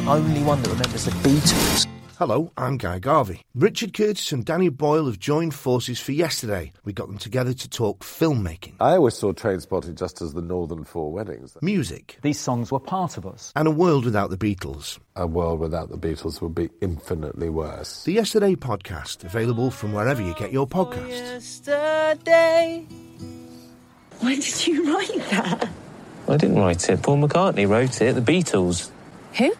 the only one that remembers the Beatles. Hello, I'm Guy Garvey. Richard Curtis and Danny Boyle have joined forces for yesterday. We got them together to talk filmmaking. I always saw Trainspotting just as the Northern Four Weddings. Music. These songs were part of us. And a world without the Beatles. A world without the Beatles would be infinitely worse. The Yesterday podcast, available from wherever you get your podcasts. Oh, yesterday. When did you write that? I didn't write it. Paul McCartney wrote it. The Beatles. Who?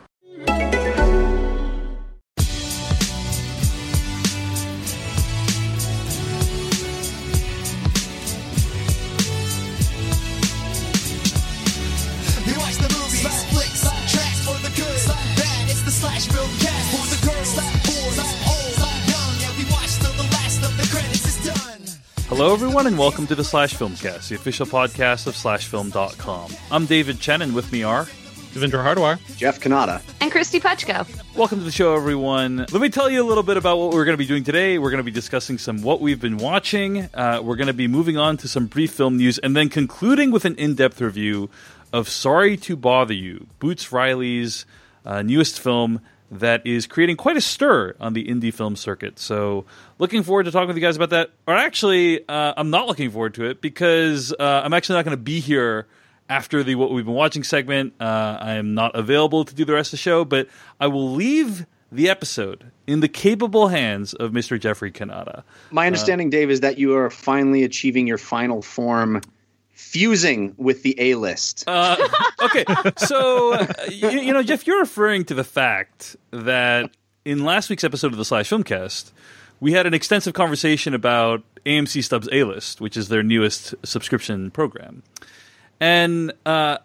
Hello, everyone, and welcome to the Slash Filmcast, the official podcast of SlashFilm.com. I'm David Chen, and with me are Devindra Hardawar, Jeff Cannata, and Kristy Puchko. Welcome to the show, everyone. Let me tell you a little bit about what we're going to be doing today. We're going to be discussing some what we've been watching. Uh, we're going to be moving on to some brief film news, and then concluding with an in-depth review of Sorry to Bother You, Boots Riley's uh, newest film that is creating quite a stir on the indie film circuit. So, looking forward to talking with you guys about that. Or actually, uh, I'm not looking forward to it because uh, I'm actually not going to be here after the what we've been watching segment. Uh, I am not available to do the rest of the show, but I will leave the episode in the capable hands of Mr. Jeffrey Cannata. My understanding, Dave, is that you are finally achieving your final form fusing with the A list. Uh, okay, so uh, you, you, know, Jeff, you're referring to the fact that in last week's episode of the Slash Filmcast, we had an extensive conversation about AMC Stubs A List, which is their newest subscription program, and uh,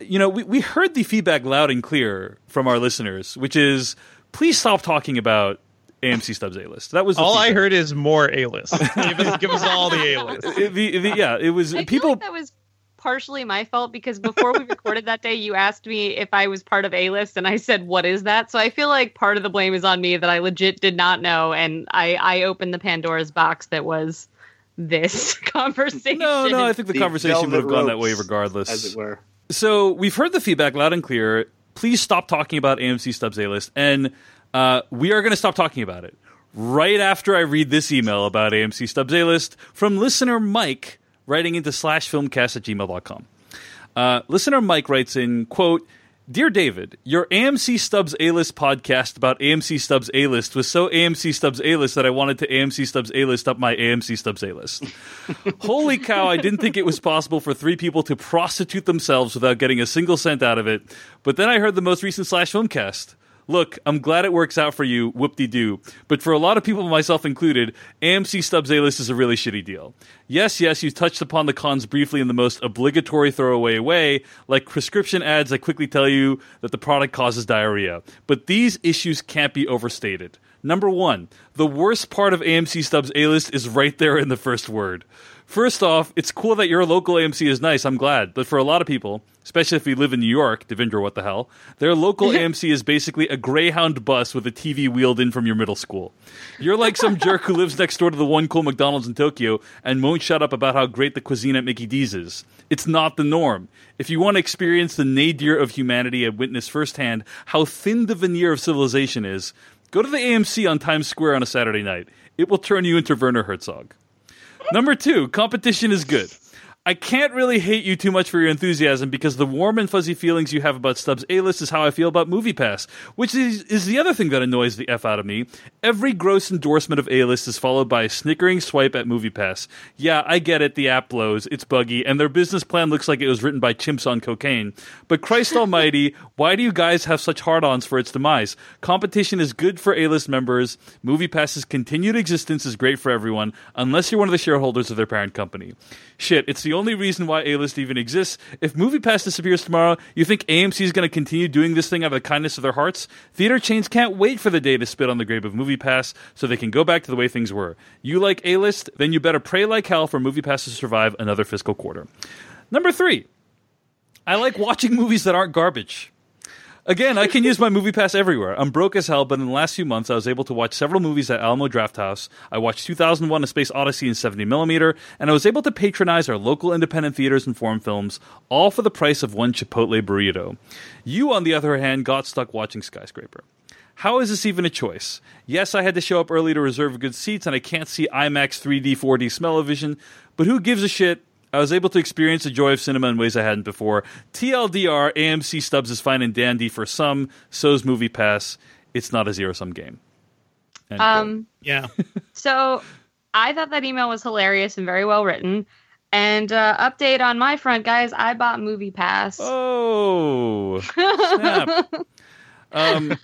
you know, we, we heard the feedback loud and clear from our listeners, which is please stop talking about AMC Stubs A list. That was all feedback. I heard is more A list. give, us, give us all the A list. yeah, it was I people. Like that was partially my fault because before we recorded that day, you asked me if I was part of A list, and I said, "What is that?" So I feel like part of the blame is on me that I legit did not know, and I I opened the Pandora's box that was this conversation. No, no, I think the, the conversation would have gone that way regardless, as it were. So we've heard the feedback loud and clear. Please stop talking about AMC Stubs A list and uh, we are going to stop talking about it right after I read this email about AMC Stubs A List from listener Mike writing into slash filmcast at gmail.com. Uh, listener Mike writes in, quote, Dear David, your AMC Stubs A List podcast about AMC Stubs A List was so AMC Stubs A List that I wanted to AMC Stubs A List up my AMC Stubs A List. Holy cow, I didn't think it was possible for three people to prostitute themselves without getting a single cent out of it. But then I heard the most recent Slash Filmcast. Look, I'm glad it works out for you, whoop de doo. But for a lot of people, myself included, AMC Stubs A list is a really shitty deal. Yes, yes, you touched upon the cons briefly in the most obligatory throwaway way, like prescription ads that quickly tell you that the product causes diarrhea. But these issues can't be overstated. Number one, the worst part of AMC Stubs A list is right there in the first word. First off, it's cool that your local AMC is nice. I'm glad. But for a lot of people, especially if we live in New York, Devindra, what the hell? Their local AMC is basically a Greyhound bus with a TV wheeled in from your middle school. You're like some jerk who lives next door to the one cool McDonald's in Tokyo and won't shut up about how great the cuisine at Mickey D's is. It's not the norm. If you want to experience the nadir of humanity and witness firsthand how thin the veneer of civilization is, go to the AMC on Times Square on a Saturday night. It will turn you into Werner Herzog. Number two, competition is good. I can't really hate you too much for your enthusiasm because the warm and fuzzy feelings you have about Stubs A List is how I feel about MoviePass, which is, is the other thing that annoys the F out of me. Every gross endorsement of A List is followed by a snickering swipe at MoviePass. Yeah, I get it, the app blows, it's buggy, and their business plan looks like it was written by chimps on cocaine. But Christ almighty, why do you guys have such hard ons for its demise? Competition is good for A List members. MoviePass's continued existence is great for everyone, unless you're one of the shareholders of their parent company. Shit, it's the only reason why A List even exists. If MoviePass disappears tomorrow, you think AMC is going to continue doing this thing out of the kindness of their hearts? Theater chains can't wait for the day to spit on the grave of MoviePass so they can go back to the way things were. You like A List? Then you better pray like hell for MoviePass to survive another fiscal quarter. Number three, I like watching movies that aren't garbage. Again, I can use my movie pass everywhere. I'm broke as hell, but in the last few months, I was able to watch several movies at Alamo Drafthouse. I watched 2001: A Space Odyssey in 70 millimeter, and I was able to patronize our local independent theaters and foreign films, all for the price of one Chipotle burrito. You, on the other hand, got stuck watching Skyscraper. How is this even a choice? Yes, I had to show up early to reserve good seats, and I can't see IMAX 3D, 4D smell-o-vision, but who gives a shit? I was able to experience the joy of cinema in ways I hadn't before. TLDR, AMC Stubs is fine and dandy for some, so's Movie Pass. It's not a zero sum game. End quote. Um, Yeah. so I thought that email was hilarious and very well written. And uh, update on my front, guys. I bought Movie Pass. Oh, snap. um,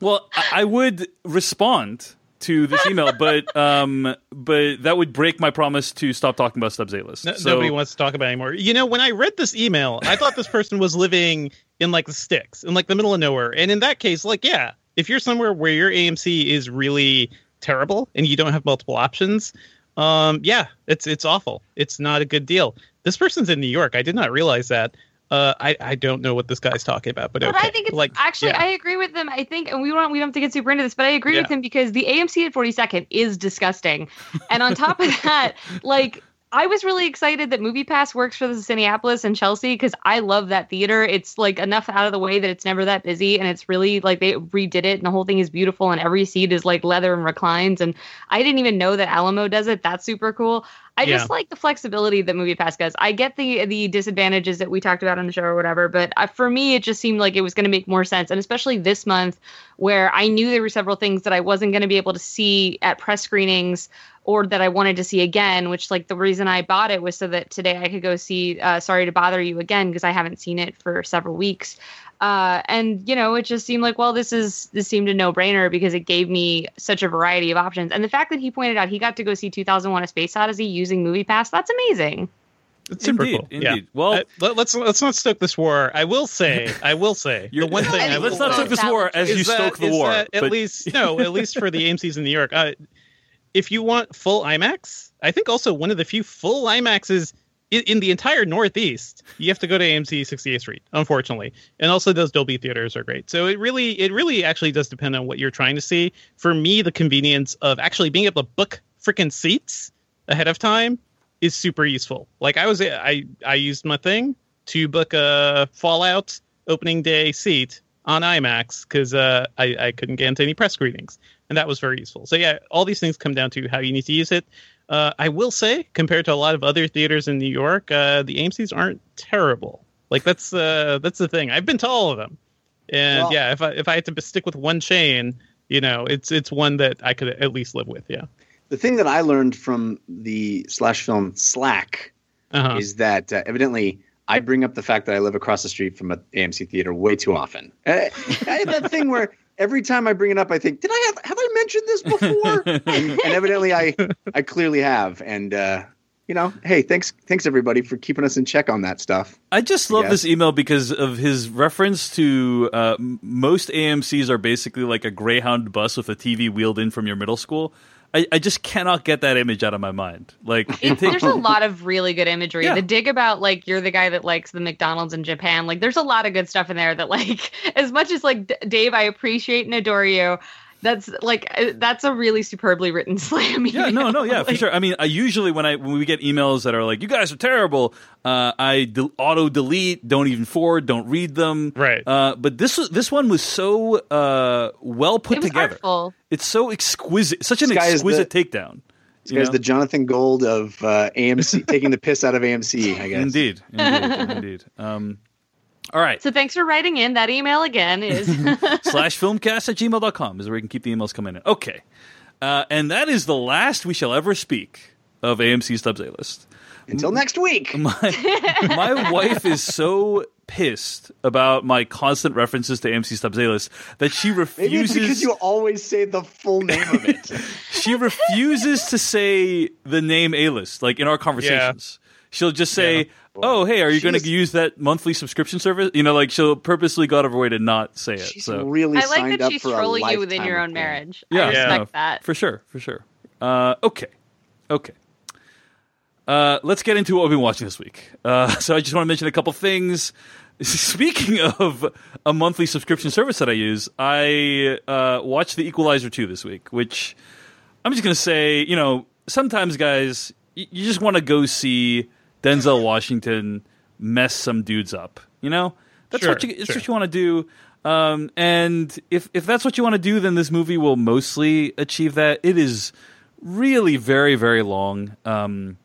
well, I, I would respond to this email, but um, but that would break my promise to stop talking about Stubs A list. No, So- nobody wants to talk about it anymore. You know, when I read this email, I thought this person was living in like the sticks, in like the middle of nowhere. And in that case, like, yeah, if you're somewhere where your AMC is really terrible and you don't have multiple options, um, yeah, it's it's awful. It's not a good deal. This person's in New York. I did not realize that. Uh, I I don't know what this guy's talking about, but But okay. I think it's like actually yeah. I agree with them. I think, and we don't we don't have to get super into this, but I agree with Yeah. him because the AMC at 42nd is disgusting, and on top of that, like. I was really excited that MoviePass works for the Cinépolis and Chelsea because I love that theater. It's like enough out of the way that it's never that busy, and it's really like they redid it, and the whole thing is beautiful, and every seat is like leather and reclines. And I didn't even know that Alamo does it. That's super cool. I Yeah. just like the flexibility that MoviePass does. I get the the disadvantages that we talked about on the show or whatever, but uh, for me, it just seemed like it was going to make more sense, and especially this month where I knew there were several things that I wasn't going to be able to see at press screenings or that I wanted to see again. Which like the reason I bought it was so that today I could go see uh, Sorry to Bother You again because I haven't seen it for several weeks. Uh, and you know, it just seemed like, well, this is this seemed a no brainer because it gave me such a variety of options. And the fact that he pointed out he got to go see 2001: A Space Odyssey using Movie Pass, that's amazing. It's super Indeed, cool. indeed. Yeah. Well- Uh, let, us let's not stoke this war. I will say, I will say, the one thing I Let's not say stoke this war as you that- stoke the war. that at least no, at least for the AMC's in New York. Uh, if you want full IMAX, I think also one of the few full IMAXs in, in the entire Northeast. You have to go to AMC 68th Street, unfortunately, and also those Dolby theaters are great. So it really, it really actually does depend on what you're trying to see. For me, the convenience of actually being able to book freaking seats ahead of time is super useful. Like I was, I I used my thing to book a Fallout opening day seat on IMAX because uh, I I couldn't get into any press screenings, and that was very useful. So yeah, all these things come down to how you need to use it. Uh, I will say, compared to a lot of other theaters in New York, uh, the AMC's aren't terrible. Like that's uh, that's the thing. I've been to all of them, and Well- yeah, if I if I had to stick with one chain, you know, it's it's one that I could at least live with. Yeah. The thing that I learned from the slash film Slack Uh-huh. is that uh, evidently I bring up the fact that I live across the street from an AMC theater way too often. Uh, I have that thing where every time I bring it up, I think, did I have have I mentioned this before? and, and evidently, I I clearly have. And uh, you know, hey, thanks thanks everybody for keeping us in check on that stuff. I just love this email because of his reference to uh, most AMC's are basically like a Greyhound bus with a TV wheeled in from your middle school. I, I just cannot get that image out of my mind. Like, takes, there's a lot of really good imagery. Yeah. The dig about like you're the guy that likes the McDonald's in Japan. Like there's a lot of good stuff in there that like as much as like D- Dave, I appreciate and adore you. That's like uh, that's a really superbly written slam. yeah, no, no, yeah, for sure. I mean, I usually when I when we get emails that are like, "You guys are terrible," uh, I del- auto delete, don't even forward, don't read them. Right. Uh, but this was- this one was so uh, well put It was together. artful. It's so exquisite, such an This exquisite the- takedown. This guy's know? the Jonathan Gold of uh, AMC, taking the piss out of AMC. I guess. Indeed, indeed, indeed. Um, all right. So thanks for writing in. That email again is slash filmcast at gmail.com is where you can keep the emails coming in. Okay. Uh, and that is the last we shall ever speak of AMC Stubs A list. Until next week. My, my wife is so pissed about my constant references to AMC Stubs A list that she Maybe it's refuses because you always say the full name of it. she refuses to say the name A list like in our conversations. She'll just say, "Oh, hey, are you going to use that monthly subscription service?" You know, like she'll purposely go out of her way to not say it. She's so really I like that she's trolling you within your own porn. marriage. Yeah, I respect no, that. for sure, for sure. Uh, okay, okay. Uh, let's get into what we've been watching this week. Uh, so I just want to mention a couple things. speaking of a monthly subscription service that I use, I uh, watched The Equalizer 2 this week, which I'm just going to say, you know, sometimes, guys, y- you just want to go see Denzel Washington mess some dudes up. You know, that's what you, it's sure. what you want to do. Um, and if if that's what you want to do, then this movie will mostly achieve that. It is really very very long. Um,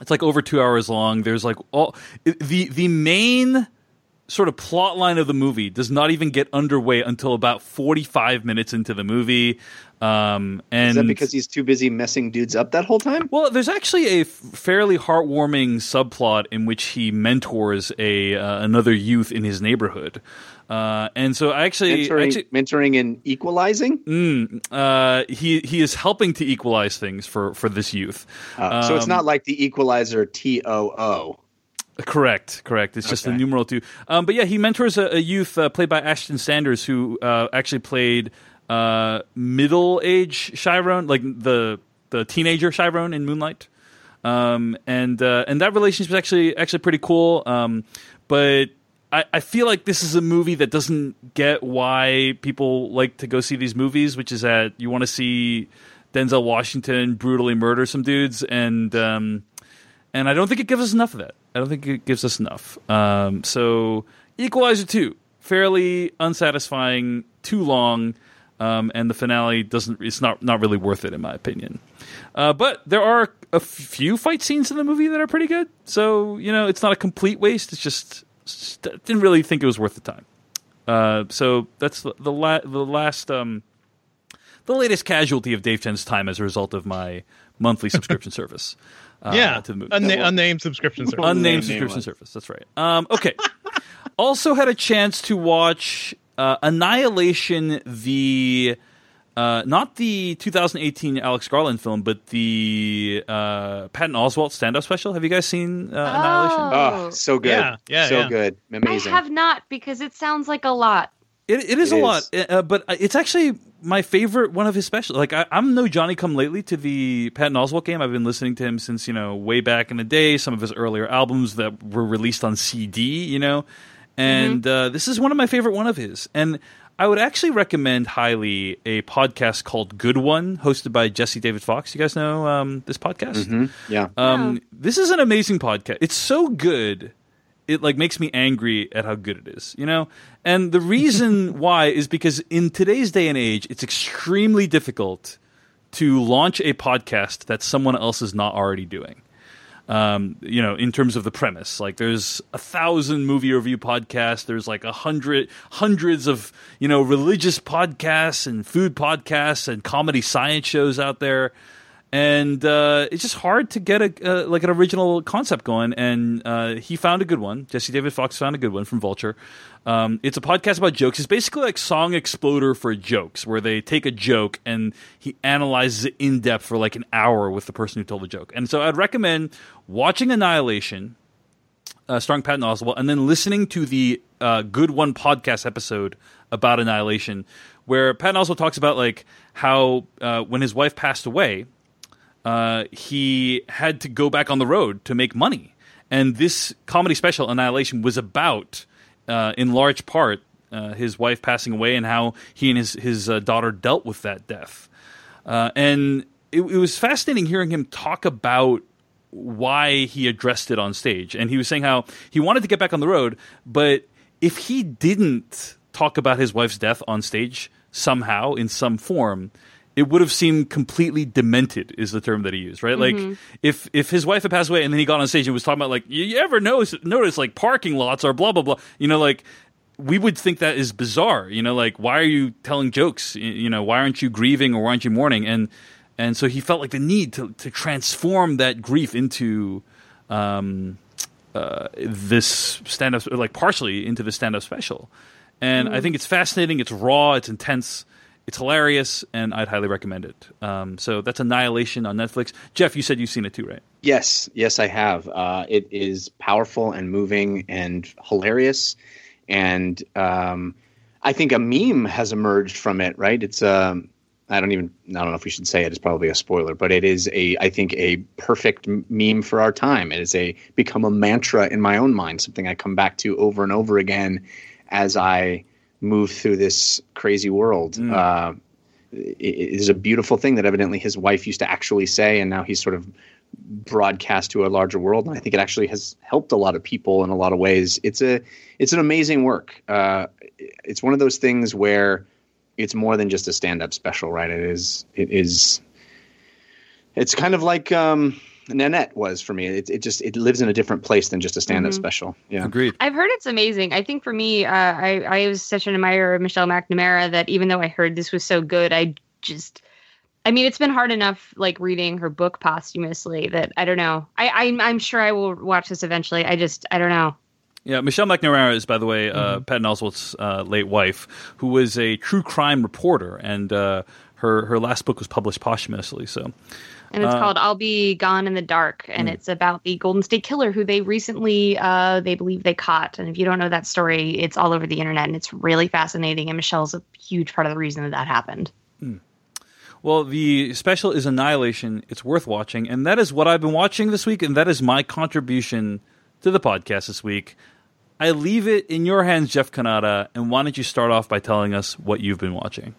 it's like over two hours long. There's like all the the main sort of plot line of the movie does not even get underway until about 45 minutes into the movie. Um, and Is that because he's too busy messing dudes up that whole time? well, there's actually a f- fairly heartwarming subplot in which he mentors a uh, another youth in his neighborhood. Uh, and so actually, Mentoring, actually mentoring and equalizing. mm, uh, he he is helping to equalize things for for this youth. Uh, so it's Um, not like the equalizer T O O. Correct, correct. It's just the numeral two. Um, but yeah, he mentors a, a youth uh, played by Ashton Sanders, who uh, actually played uh, middle age Chiron, like the the teenager Chiron in Moonlight. Um, and uh, and that relationship is actually actually pretty cool. Um, but I, I feel like this is a movie that doesn't get why people like to go see these movies, which is that you want to see Denzel Washington brutally murder some dudes, and um, and I don't think it gives us enough of that. I don't think it gives us enough. Um, so Equalizer two, fairly unsatisfying, too long, um, and the finale doesn't. It's not not really worth it in my opinion. Uh, but there are a few fight scenes in the movie that are pretty good. So you know, it's not a complete waste. It's just, just didn't really think it was worth the time. Uh, so that's the the, la- the last. Um, the latest casualty of Dave Chen's time as a result of my monthly subscription service. Uh, yeah, to the movie. unna- unnamed subscription service. Unnamed subscription service. That's right. Um, okay. also had a chance to watch uh, Annihilation, the uh, not the 2018 Alex Garland film, but the uh, Patton Oswalt stand-up special. Have you guys seen uh, Annihilation? Oh, so good. Yeah, yeah, so yeah. good. Amazing. I have not because it sounds like a lot. It, it is It a is. lot, uh, but it's actually my favorite one of his specials. Like I, I'm no Johnny Come Lately to the Patton Oswalt game. I've been listening to him since you know way back in the day. Some of his earlier albums that were released on CD, you know, and uh, this is one of my favorite one of his. And I would actually recommend highly a podcast called Good One, hosted by Jesse David Fox. You guys know um, this podcast? Mhm. Yeah. Um, This is an amazing podcast. It's so good, it like makes me angry at how good it is. You know, and the reason why is because in today's day and age, it's extremely difficult to launch a podcast that someone else is not already doing. Um, you know, in terms of the premise, like there's a thousand movie review podcasts. There's like a hundred, hundreds of you know religious podcasts and food podcasts and comedy science shows out there and uh, it's just hard to get a uh, like an original concept going. And uh, he found a good one. Jesse David Fox found a good one from Vulture. Um, it's a podcast about jokes. It's basically like Song Exploder for jokes, where they take a joke and he analyzes it in depth for like an hour with the person who told the joke. And so I'd recommend watching Annihilation, uh, starring Patton Oswalt, and then listening to the uh, Good One podcast episode about Annihilation, where Patton Oswalt talks about like how when his wife passed away, uh, he had to go back on the road to make money. And this comedy special, Annihilation, was about, uh, in large part, uh, his wife passing away and how he and his, his uh, daughter dealt with that death. Uh, and it, it was fascinating hearing him talk about why he addressed it on stage. And he was saying how he wanted to get back on the road, but if he didn't talk about his wife's death on stage somehow in some form, it would have seemed completely demented is the term that he used, right? Like if if his wife had passed away and then he got on stage and was talking about like you, ever notice notice like parking lots are blah blah blah, you know, like we would think that is bizarre, you know, like why are you telling jokes? You know, why aren't you grieving or why aren't you mourning? And and so he felt like the need to to transform that grief into um, uh, this stand up, like partially into the stand up special. And I think it's fascinating. It's raw. It's intense. It's hilarious, and I'd highly recommend it. Um, so that's Annihilation on Netflix. Jeff, you said you've seen it too, right? Yes, yes, I have. Uh, it is powerful and moving and hilarious, and um, I think a meme has emerged from it. Right? It's um, I don't even I don't know if we should say it. It's probably a spoiler, but it is a I think a perfect meme for our time. It is a become a mantra in my own mind, something I come back to over and over again as I move through this crazy world. Uh, it, it is a beautiful thing that evidently his wife used to actually say, and now he's sort of broadcast to a larger world. And I think it actually has helped a lot of people in a lot of ways. It's a it's an amazing work. Uh, it's one of those things where it's more than just a stand up special, right? It is it is it's kind of like um, Nanette was for me. It, it just it lives in a different place than just a stand up Mhm. special. Yeah. Agreed. I've heard it's amazing. I think for me, uh, I I was such an admirer of Michelle McNamara that even though I heard this was so good, I just, I mean, it's been hard enough like reading her book posthumously that I don't know. I I'm, I'm sure I will watch this eventually. I just I don't know. Yeah, Michelle McNamara is, by the way, uh, Patton Oswalt's uh, late wife, who was a true crime reporter, and uh, her her last book was published posthumously. So, And it's Uh, called "I'll Be Gone in the Dark," and Hmm. it's about the Golden State Killer, who they recently uh they believe they caught. And if you don't know that story, it's all over the internet, and it's really fascinating. And Michelle's a huge part of the reason that that happened. well, the special is Annihilation. It's worth watching, and that is what I've been watching this week, and that is my contribution to the podcast this week. I leave it in your hands, Jeff Cannata, and why don't you start off by telling us what you've been watching?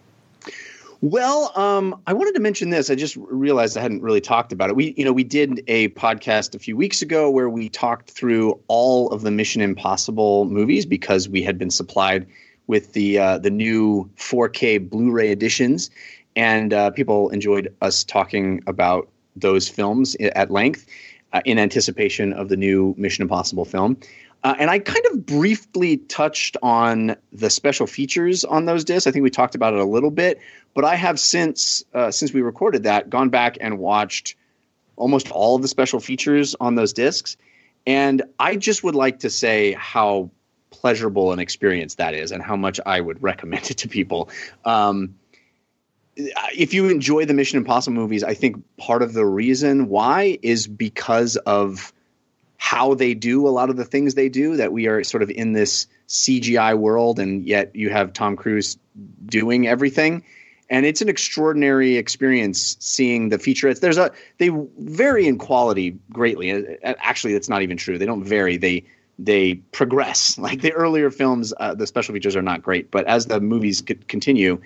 Well, um, I wanted to mention this. I just realized I hadn't really talked about it. We, you know, we did a podcast a few weeks ago where we talked through all of the Mission Impossible movies because we had been supplied with the uh, the new 4K Blu-ray editions, and uh, people enjoyed us talking about those films at length uh, in anticipation of the new Mission Impossible film. Uh, and I kind of briefly touched on the special features on those discs. I think we talked about it a little bit, but I have since uh, since we recorded that gone back and watched almost all of the special features on those discs, and I just would like to say how pleasurable an experience that is, and how much I would recommend it to people. Um, if you enjoy the Mission Impossible movies, I think part of the reason why is because of how they do a lot of the things they do that we are sort of in this CGI world and yet you have Tom Cruise doing everything. And it's an extraordinary experience seeing the featurettes there's a they vary in quality greatly. Uh, actually that's not even true. They don't vary. They they progress. Like the earlier films uh, the special features are not great but as the movies continue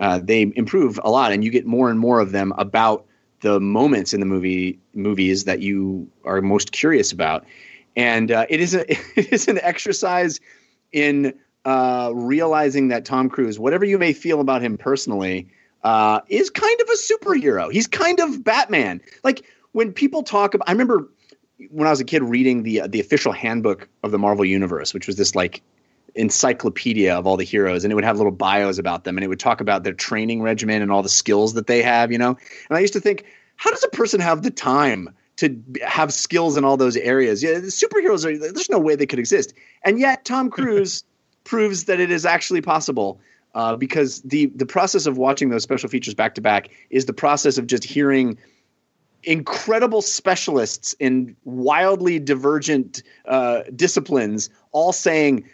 uh, they improve a lot and you get more and more of them about the moments in the movie movies that you are most curious about and uh, it is a it is an exercise in uh, realizing that Tom Cruise, whatever you may feel about him personally, uh, is kind of a superhero. He's kind of Batman. Like when people talk about, I remember when I was a kid reading the the official handbook of the Marvel Universe, which was this like encyclopedia of all the heroes, and it would have little bios about them, and it would talk about their training regimen and all the skills that they have, you know. And I used to think, how does a person have the time to have skills in all those areas? Yeah, superheroes are. There's no way they could exist, and yet Tom Cruise proves that it is actually possible. Uh, because the the process of watching those special features back to back is the process of just hearing incredible specialists in wildly divergent uh, disciplines all saying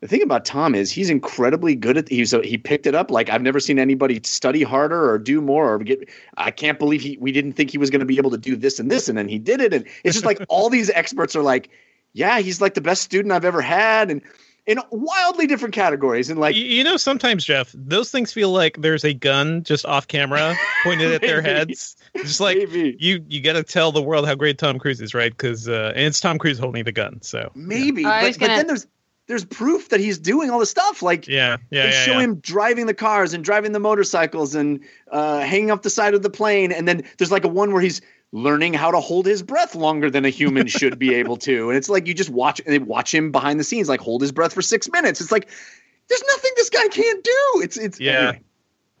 the thing about Tom is he's incredibly good at he's he picked it up like I've never seen anybody study harder or do more or get I can't believe he we didn't think he was going to be able to do this and this and then he did it and it's just like all these experts are like yeah he's like the best student I've ever had and in wildly different categories and like You, you know, sometimes Jeff, those things feel like there's a gun just off camera pointed at their heads. Just like Maybe. you, you got to tell the world how great Tom Cruise is, right? Because uh, and it's Tom Cruise holding the gun. So maybe I but, gonna- then there's there's proof that he's doing all the stuff like yeah, yeah, they yeah. show yeah. him driving the cars and driving the motorcycles and uh, hanging off the side of the plane. And then there's like a one where he's learning how to hold his breath longer than a human should be able to. And it's like you just watch and they watch him behind the scenes, like hold his breath for six minutes. It's like there's nothing this guy can't do. It's it's Yeah. anyway,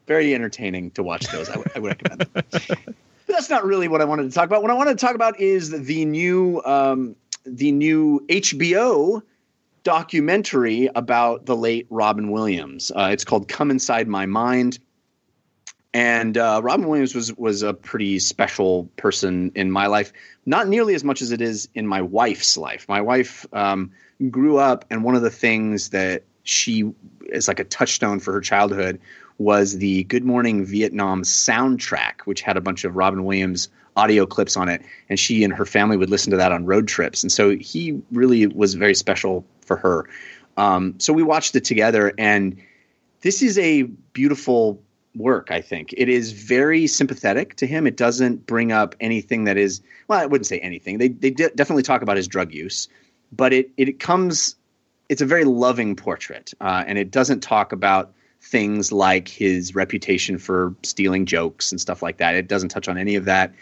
very entertaining to watch those. I would- I would recommend. them. But that's not really what I wanted to talk about. What I wanted to talk about is the new um, the new HBO documentary about the late Robin Williams. Uh, it's called "Come Inside My Mind," and uh, Robin Williams was was a pretty special person in my life. Not nearly as much as it is in my wife's life. My wife um, grew up, and one of the things that she is like a touchstone for her childhood was the Good Morning Vietnam soundtrack, which had a bunch of Robin Williams audio clips on it, and she and her family would listen to that on road trips. And so he really was very special for her. Um, so we watched it together, and this is a beautiful work. I think it is very sympathetic to him. It doesn't bring up anything that is well. I wouldn't say anything. They they de- definitely talk about his drug use, but it it comes. It's a very loving portrait, uh, and it doesn't talk about things like his reputation for stealing jokes and stuff like that. It doesn't touch on any of that.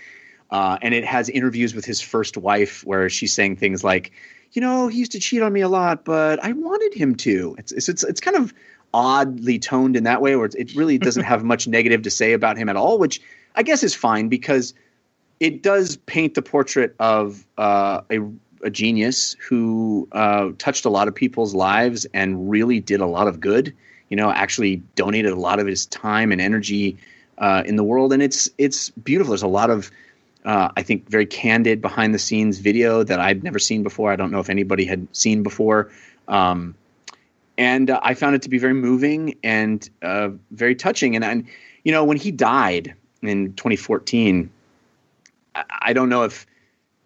Uh, and it has interviews with his first wife where she's saying things like, you know, he used to cheat on me a lot, but I wanted him to. It's it's it's, it's kind of oddly toned in that way, where it really doesn't have much negative to say about him at all, which I guess is fine because it does paint the portrait of uh, a, a genius who uh, touched a lot of people's lives and really did a lot of good. You know, actually donated a lot of his time and energy uh, in the world, and it's it's beautiful. There's a lot of uh, I think very candid behind the scenes video that I'd never seen before. I don't know if anybody had seen before. Um, and uh, I found it to be very moving and uh, very touching. And, and, you know, when he died in 2014, I, I don't know if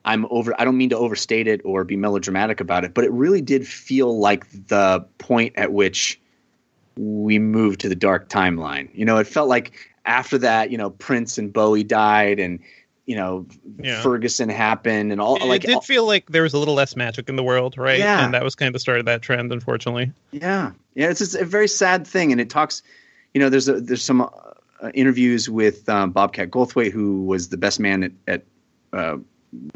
I'm over, I don't mean to overstate it or be melodramatic about it, but it really did feel like the point at which we moved to the dark timeline. You know, it felt like after that, you know, Prince and Bowie died and, you know Yeah. Ferguson happened and all It like did all- feel like there was a little less magic in the world, right? Yeah. And that was kind of the start of that trend, unfortunately. yeah yeah it's, it's a very sad thing and it talks you know there's a, there's some uh, interviews with um, Bobcat Goldthwait who was the best man at, at uh,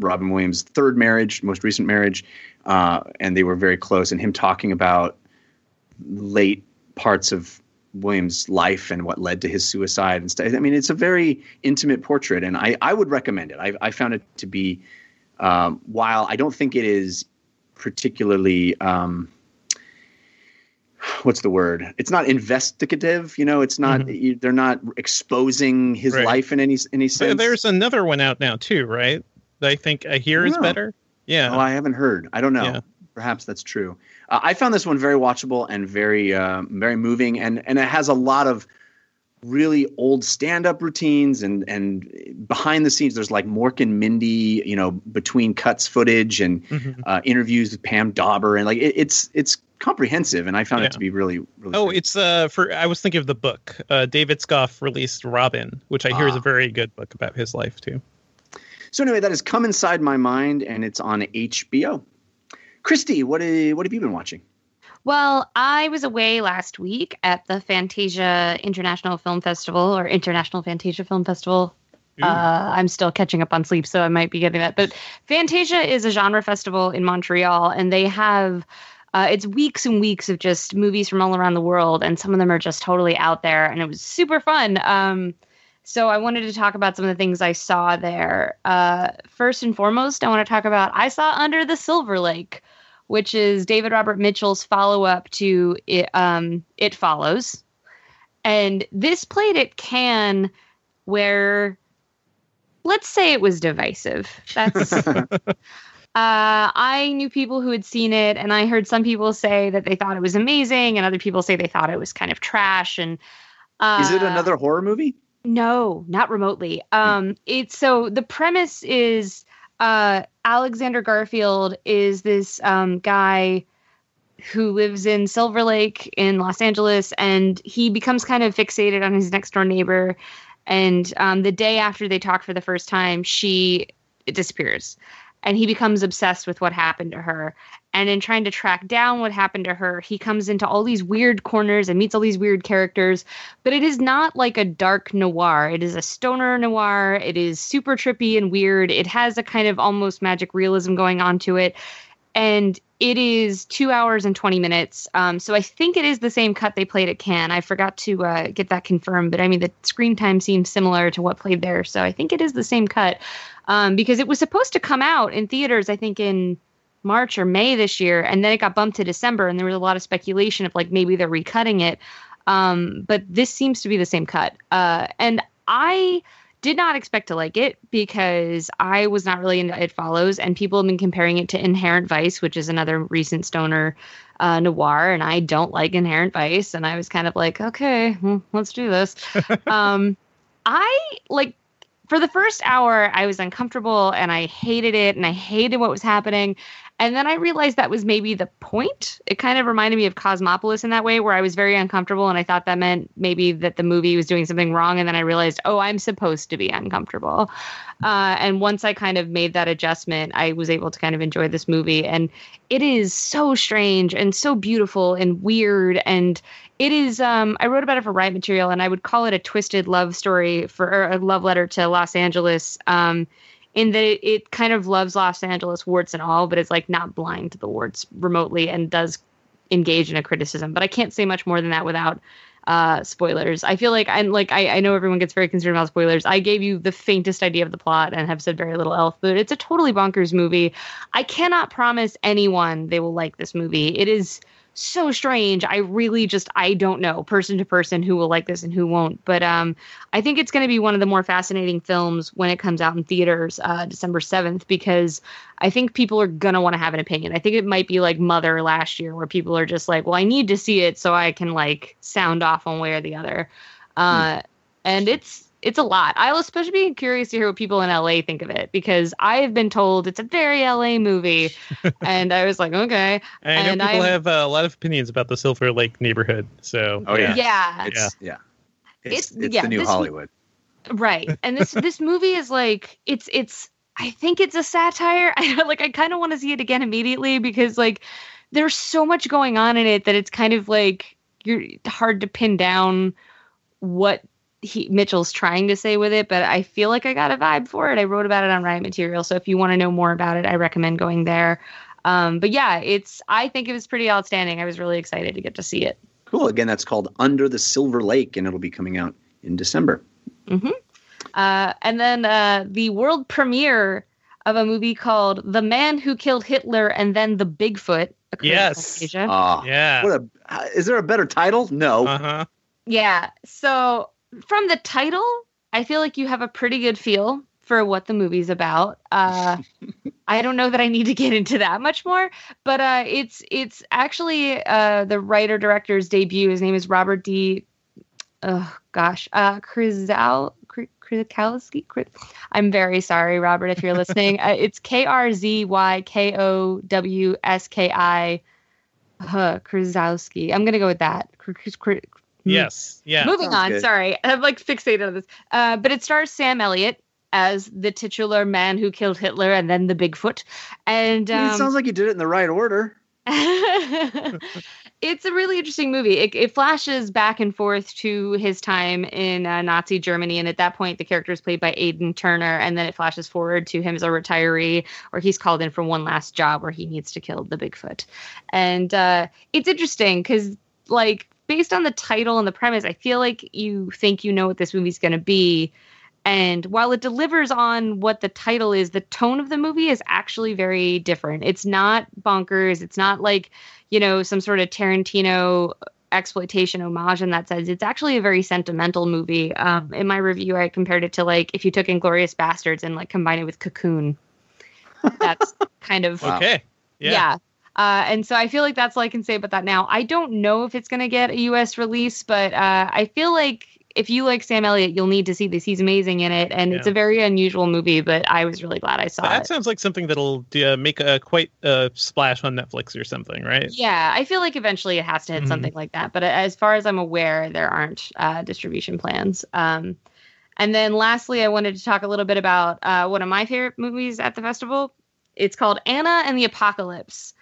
Robin Williams' third marriage most recent marriage uh, and they were very close and him talking about late parts of Williams' life and what led to his suicide and stuff. I mean, it's a very intimate portrait, and I, I would recommend it. I, I found it to be, um, while I don't think it is particularly, um, what's the word? It's not investigative. You know, it's not. You, they're not exposing his Right. life in any any sense. There's another one out now too, right? I think I hear is better. Yeah. Oh, I haven't heard. I don't know. Yeah. Perhaps that's true. Uh, I found this one very watchable and very, um, very moving, and and it has a lot of really old stand-up routines and and behind the scenes. There's like Mork and Mindy, you know, between cuts footage and Mhm. uh, interviews with Pam Dawber, and like it, it's it's comprehensive, and I found Yeah. it to be really, really. Oh, great. it's uh for I was thinking of the book. Uh Dave Itzkoff released Robin, which I hear is Ah. a very good book about his life too. so anyway, that has come inside my mind, and it's on HBO. Kristy, what uh, what have you been watching? Well, I was away last week at the Fantasia International Film Festival or International Fantasia Film Festival. Uh, I'm still catching up on sleep, so I might be getting that. But Fantasia is a genre festival in Montreal, and they have uh, it's weeks and weeks of just movies from all around the world, and some of them are just totally out there, and it was super fun. Um, so I wanted to talk about some of the things I saw there. Uh, first and foremost, I want to talk about I saw Under the Silver Lake, which is David Robert Mitchell's follow up to it, um, It Follows. And this played at Cannes, where let's say it was divisive. That's. uh, I knew people who had seen it, and I heard some people say that they thought it was amazing, and other people say they thought it was kind of trash. And uh, Is it another horror movie? no, not remotely. Um, it's so the premise is uh, Alexander Garfield is this um, guy who lives in Silver Lake in Los Angeles, and he becomes kind of fixated on his next door neighbor. And um, the day after they talk for the first time, she disappears, and he becomes obsessed with what happened to her. And in trying to track down what happened to her, he comes into all these weird corners and meets all these weird characters but it is not like a dark noir. It is a stoner noir. It is super trippy and weird. It has a kind of almost magic realism going on to it. And it is two hours and 20 minutes. Um, so I think it is the same cut they played at Cannes. I forgot to uh, get that confirmed, but I mean, the screen time seems similar to what played there. So I think it is the same cut um, because it was supposed to come out in theaters, I think, in March or May this year, and then it got bumped to December, and there was a lot of speculation of like maybe they're recutting it. Um, but this seems to be the same cut. Uh, and I did not expect to like it because I was not really into It Follows, and people have been comparing it to Inherent Vice, which is another recent stoner uh, noir, and I don't like Inherent Vice, and I was kind of like, okay, well, let's do this. um, I like for the first hour, I was uncomfortable and I hated it, and I hated what was happening. And then I realized that was maybe the point. It kind of reminded me of Cosmopolis in that way, where I was very uncomfortable and I thought that meant maybe that the movie was doing something wrong. And then I realized, oh, I'm supposed to be uncomfortable. Uh, and once I kind of made that adjustment, I was able to kind of enjoy this movie. And it is so strange and so beautiful and weird. And it is, um, I wrote about it for Riot Material and I would call it a twisted love story for or a love letter to Los Angeles. Um, in that it, it kind of loves Los Angeles warts and all, but it's like not blind to the warts remotely and does engage in a criticism. But I can't say much more than that without uh, spoilers. I feel like I'm like I, I know everyone gets very concerned about spoilers. I gave you the faintest idea of the plot and have said very little else, but it's a totally bonkers movie. I cannot promise anyone they will like this movie. It is so strange. I really just I don't know person to person who will like this and who won't. But um, I think it's going to be one of the more fascinating films when it comes out in theaters uh, December seventh because I think people are gonna want to have an opinion. I think it might be like Mother last year where people are just like, well, I need to see it so I can like sound off one way or the other. Uh, hmm. And it's it's a lot. I'll especially be curious to hear what people in LA think of it because I have been told it's a very LA movie, and I was like, okay. I know and people I'm- have uh, a lot of opinions about the Silver Lake neighborhood. So Oh yeah, yeah, It's, yeah. It's, It's- it's yeah, the new this- Hollywood. right. And this this movie is like it's it's. I think it's a satire. I like. I kind of want to see it again immediately because like there's so much going on in it that it's kind of like you're hard to pin down what he Mitchell's trying to say with it, but I feel like I got a vibe for it. I wrote about it on Riot Material, so if you want to know more about it, I recommend going there. Um, but yeah, it's I think it was pretty outstanding. I was really excited to get to see it. Cool. Again, that's called Under the Silver Lake, and it'll be coming out in December. Uh, and then uh, the world premiere of a movie called The Man Who Killed Hitler and Then the Bigfoot. Yes. Fantasia. Ah, yeah. What a uh, is there a better title? No. Uh huh. Yeah. So from the title, I feel like you have a pretty good feel for what the movie's about. Uh, I don't know that I need to get into that much more, but uh, it's it's actually uh, the writer director's debut. His name is Robert D. Oh gosh, uh, Krizal. Kriz- I'm very sorry, Robert, if you're listening. uh, it's K R Z Y K O W S K I. Uh, Krzyzowski. I'm gonna go with that. Kr- Kr- Kr- Yes. Yeah. Moving Sounds on, good. sorry. I'm like fixated on this. Uh, but it stars Sam Elliott as the titular man who killed Hitler and then the Bigfoot. And I mean, it um, sounds like you did it in the right order. it's a really interesting movie. It, it flashes back and forth to his time in uh, Nazi Germany, and at that point, the character is played by Aidan Turner, and then it flashes forward to him as a retiree, or he's called in for one last job where he needs to kill the Bigfoot. And uh, it's interesting because, like, based on the title and the premise, I feel like you think you know what this movie's going to be. And while it delivers on what the title is, the tone of the movie is actually very different. It's not bonkers. It's not like, you know, some sort of Tarantino exploitation homage in that sense. It's actually a very sentimental movie. Um, in my review, I compared it to like if you took Inglourious Basterds and like combined it with Cocoon. That's kind of Okay. yeah. Yeah. Uh, and so I feel like that's all I can say about that now. I don't know if it's going to get a U.S. release, but uh, I feel like if you like Sam Elliott, you'll need to see this. He's amazing in it, and it's a very unusual movie. But I was really glad I saw That it. That sounds like something that'll uh, make a quite a splash on Netflix or something, right? Yeah, I feel like eventually it has to hit Mhm. something like that. But as far as I'm aware, there aren't uh, distribution plans. Um, and then lastly, I wanted to talk a little bit about uh, one of my favorite movies at the festival. It's called Anna and the Apocalypse.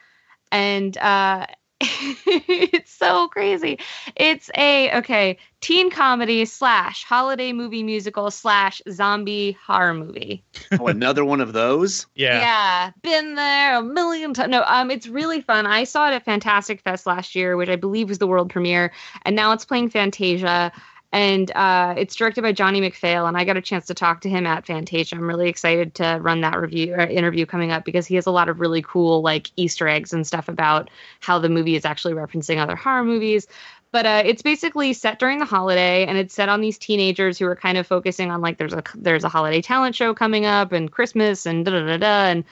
And uh, it's so crazy. It's a, okay, teen comedy slash holiday movie musical slash zombie horror movie. Oh, another one of those. Yeah. Yeah, been there a million times. No, um, it's really fun. I saw it at Fantastic Fest last year, which I believe was the world premiere, and now it's playing Fantasia. And uh, it's directed by Johnny McPhail, and I got a chance to talk to him at Fantasia. I'm really excited to run that review or interview coming up because he has a lot of really cool like Easter eggs and stuff about how the movie is actually referencing other horror movies. but uh, it's basically set during the holiday, and it's set on these teenagers who are kind of focusing on like there's a there's a holiday talent show coming up and Christmas and da da da da and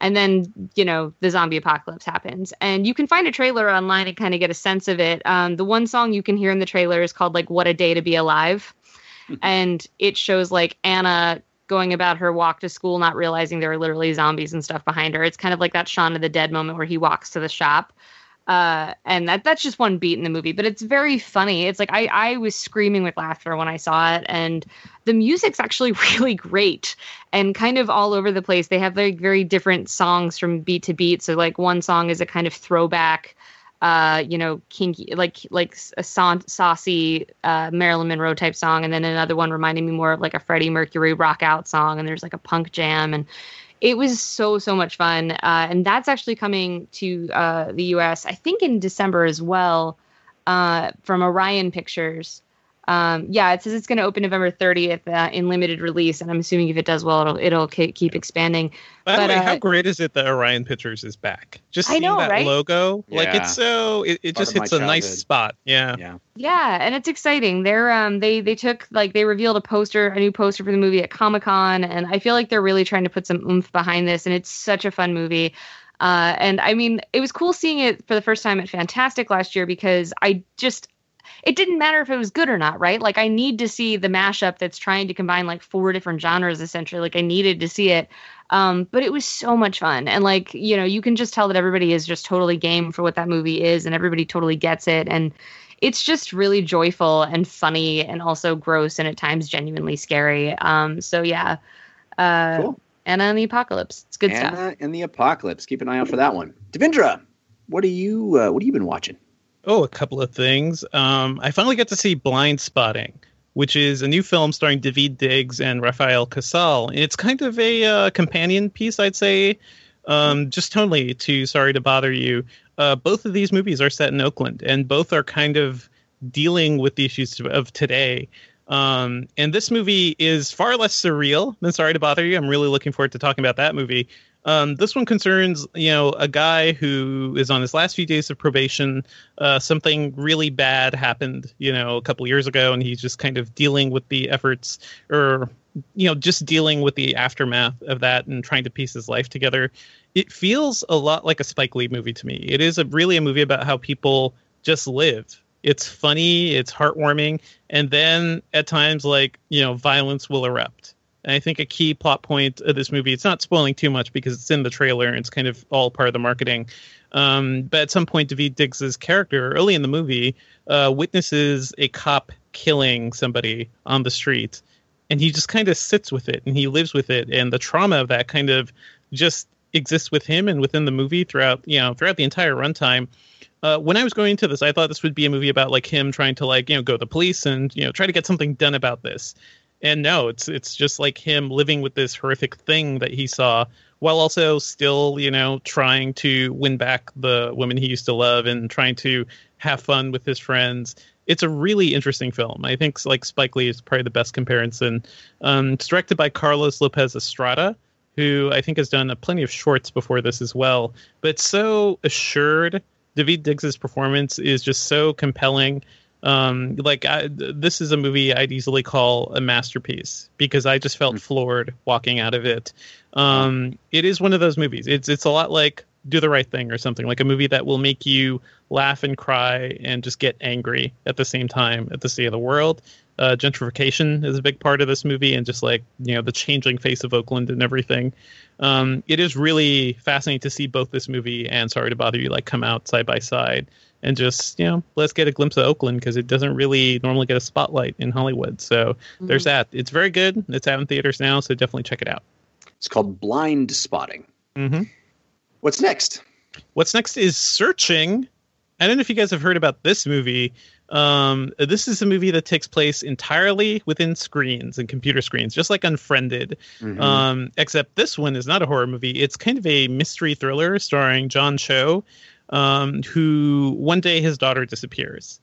and then you know the zombie apocalypse happens. And you can find a trailer online and kind of get a sense of it. Um, the one song you can hear in the trailer is called like what a day to be alive. And it shows like anna going about her walk to school not realizing there are literally zombies and stuff behind her. It's kind of like that shaun of the dead moment where he walks to the shop uh, and that that's just one beat in the movie, but it's very funny. It's like I I was screaming with laughter when I saw it, and the music's actually really great and kind of all over the place. They have like very different songs from beat to beat. So like one song is a kind of throwback, uh, you know, kinky like like a son- saucy uh, Marilyn Monroe type song, and then another one reminding me more of like a Freddie Mercury rock out song, and there's like a punk jam and it was so so much fun. Uh, and that's actually coming to uh, the us i think in december as well uh, from orion pictures um, yeah it says it's going to open november 30th uh, in limited release and i'm assuming if it does well it'll it'll k- keep expanding By the But, way, uh, how great is it that Orion Pictures is back? Just I seeing know, that right? logo, like it's so it, it just hits a nice spot. Yeah. Yeah. Yeah, and it's exciting. They're um they they took like they revealed a poster, a new poster for the movie at Comic Con, and I feel like they're really trying to put some oomph behind this, and it's such a fun movie. Uh, and I mean, it was cool seeing it for the first time at Fantastic last year because I just it didn't matter if it was good or not, right? Like I need to see the mashup that's trying to combine like four different genres essentially. Like I needed to see it. Um, but it was so much fun. And like, you know, you can just tell that everybody is just totally game for what that movie is and everybody totally gets it. And it's just really joyful and funny and also gross and at times genuinely scary. Um, so yeah. Uh Cool. Anna and the Apocalypse. It's good stuff. Anna and the Apocalypse. Keep an eye out for that one. Devindra, what are you? Uh, what have you been watching? Oh, a couple of things. Um, I finally got to see Blindspotting, which is a new film starring Daveed Diggs and Rafael Casal. It's kind of a uh, companion piece, I'd say, um, just tonally to Sorry to Bother You. Uh, both of these movies are set in Oakland, and both are kind of dealing with the issues of today. Um, and this movie is far less surreal than Sorry to Bother You. I'm really looking forward to talking about that movie. Um, this one concerns, you know, a guy who is on his last few days of probation. Uh, something really bad happened, you know, a couple years ago, and he's just kind of dealing with the efforts, or you know, just dealing with the aftermath of that and trying to piece his life together. It feels a lot like a Spike Lee movie to me. It is a really a movie about how people just live. It's funny, it's heartwarming, and then at times, like you know, violence will erupt. And I think a key plot point of this movie, it's not spoiling too much because it's in the trailer and it's kind of all part of the marketing. Um, but at some point, Daveed Diggs's character, early in the movie, uh, witnesses a cop killing somebody on the street. And he just kind of sits with it and he lives with it. And the trauma of that kind of just exists with him and within the movie throughout, you know, throughout the entire runtime. Uh, when I was going into this, I thought this would be a movie about like him trying to like, you know, go to the police and, you know, try to get something done about this and no it's it's just like him living with this horrific thing that he saw while also still you know trying to win back the women he used to love and trying to have fun with his friends. It's a really interesting film. I think like spike lee is probably the best comparison. Um, it's directed by carlos lopez estrada who i think has done a plenty of shorts before this as well. But so assured. David diggs's performance is just so compelling um like I, this is a movie i'd easily call a masterpiece because i just felt floored walking out of it. Um it is one of those movies. It's it's a lot like do the right thing or something. Like a movie that will make you laugh and cry and just get angry at the same time at the state of the world. Uh, gentrification is a big part of this movie and just like you know the changing face of oakland and everything. Um, it is really fascinating to see both this movie and sorry to bother you like come out side by side and just you know let's get a glimpse of oakland because it doesn't really normally get a spotlight in hollywood. So there's that. It's very good. It's out in theaters now so definitely check it out. It's called Blindspotting. mm-hmm. What's next? What's next is Searching. I don't know if you guys have heard about this movie. Um, this is a movie that takes place entirely within screens and computer screens, just like Unfriended. Mhm. Um, except this one is not a horror movie. It's kind of a mystery thriller starring John Cho, um, who one day his daughter disappears.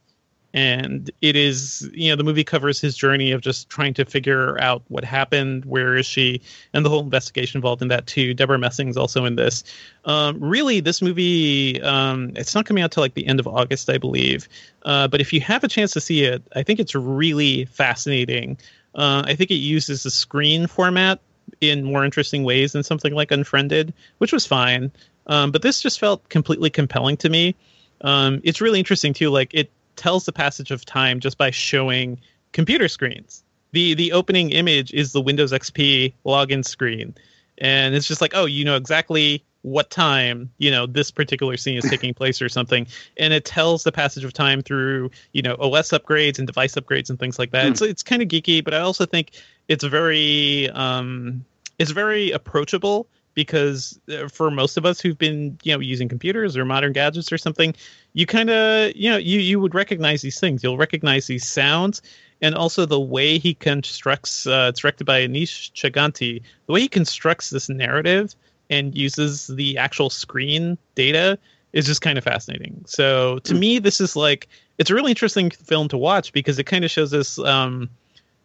And it is you know the movie covers his journey of just trying to figure out what happened where is she and the whole investigation involved in that too. Debra messing's also in this. Um, really this movie um, it's not coming out till like the end of august i believe. Uh, but if you have a chance to see it i think it's really fascinating. Uh, i think it uses the screen format in more interesting ways than something like unfriended which was fine. Um, but this just felt completely compelling to me. Um, it's really interesting too. Like it tells the passage of time just by showing computer screens. The the opening image is the Windows XP login screen. And it's just like, oh, you know exactly what time, you know, this particular scene is taking place or something. And it tells the passage of time through, you know, OS upgrades and device upgrades and things like that. Hmm. It's it's kind of geeky, but I also think it's very um it's very approachable because uh, for most of us who've been you know using computers or modern gadgets or something you kind of you know you you would recognize these things. You'll recognize these sounds and also the way he constructs uh, it's directed by aneesh chaganty. The way he constructs this narrative and uses the actual screen data is just kind of fascinating. So to me this is like it's a really interesting film to watch because it kind of shows us um,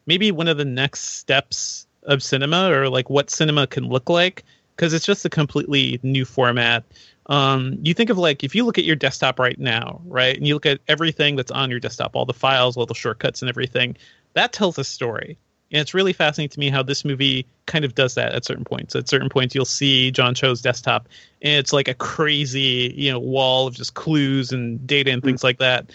maybe one of the next steps of cinema or like what cinema can look like because it's just a completely new format. Um, you think of like if you look at your desktop right now, right, and you look at everything that's on your desktop, all the files, all the shortcuts, and everything, that tells a story. And it's really fascinating to me how this movie kind of does that at certain points. At certain points, you'll see John Cho's desktop, and it's like a crazy, you know, wall of just clues and data and things like that.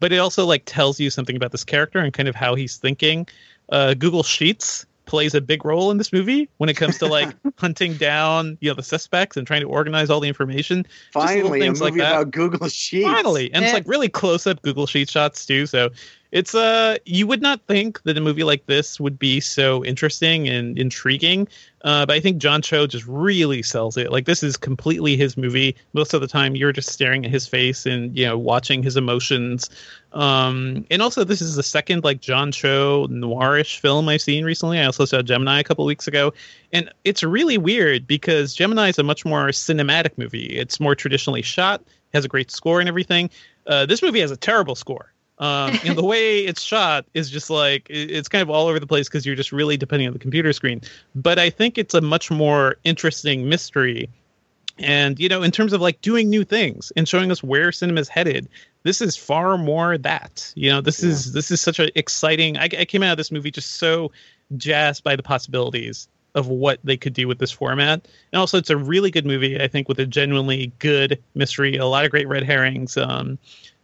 But it also like tells you something about this character and kind of how he's thinking. Uh, Google Sheets plays a big role in this movie when it comes to like hunting down you know the suspects and trying to organize all the information Just little Finally, a things movie like that. about Google Sheets. finally and it's like really close up google sheet shots too so it's uh you would not think that a movie like this would be so interesting and intriguing uh, but i think john cho just really sells it. Like this is completely his movie. Most of the time you're just staring at his face and you know watching his emotions. Um and also this is the second like john cho noirish film i've seen recently. I also saw gemini a couple weeks ago. And it's really weird because gemini is a much more cinematic movie. It's more traditionally shot has a great score and everything. Uh, this movie has a terrible score um, and the way it's shot is just like it's kind of all over the place because you're just really depending on the computer screen. But i think it's a much more interesting mystery. And you know in terms of like doing new things and showing us where cinema is headed this is far more that. You know this is this is such an exciting I, I came out of this movie just so jazzed by the possibilities of what they could do with this format. And also it's a really good movie i think with a genuinely good mystery a lot of great red herrings. Um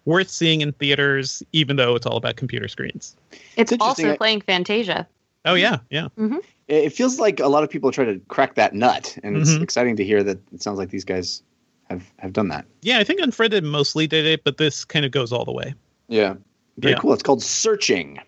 worth seeing in theaters even though it's all about computer screens It's interesting. also playing Fantasia. oh yeah yeah It it feels like a lot of people try to crack that nut, and it's Mhm. exciting to hear that it sounds like these guys have have done that. yeah i think unfriended mostly did it but this kind of goes all the way Yeah, very Yeah. cool. It's called Searching,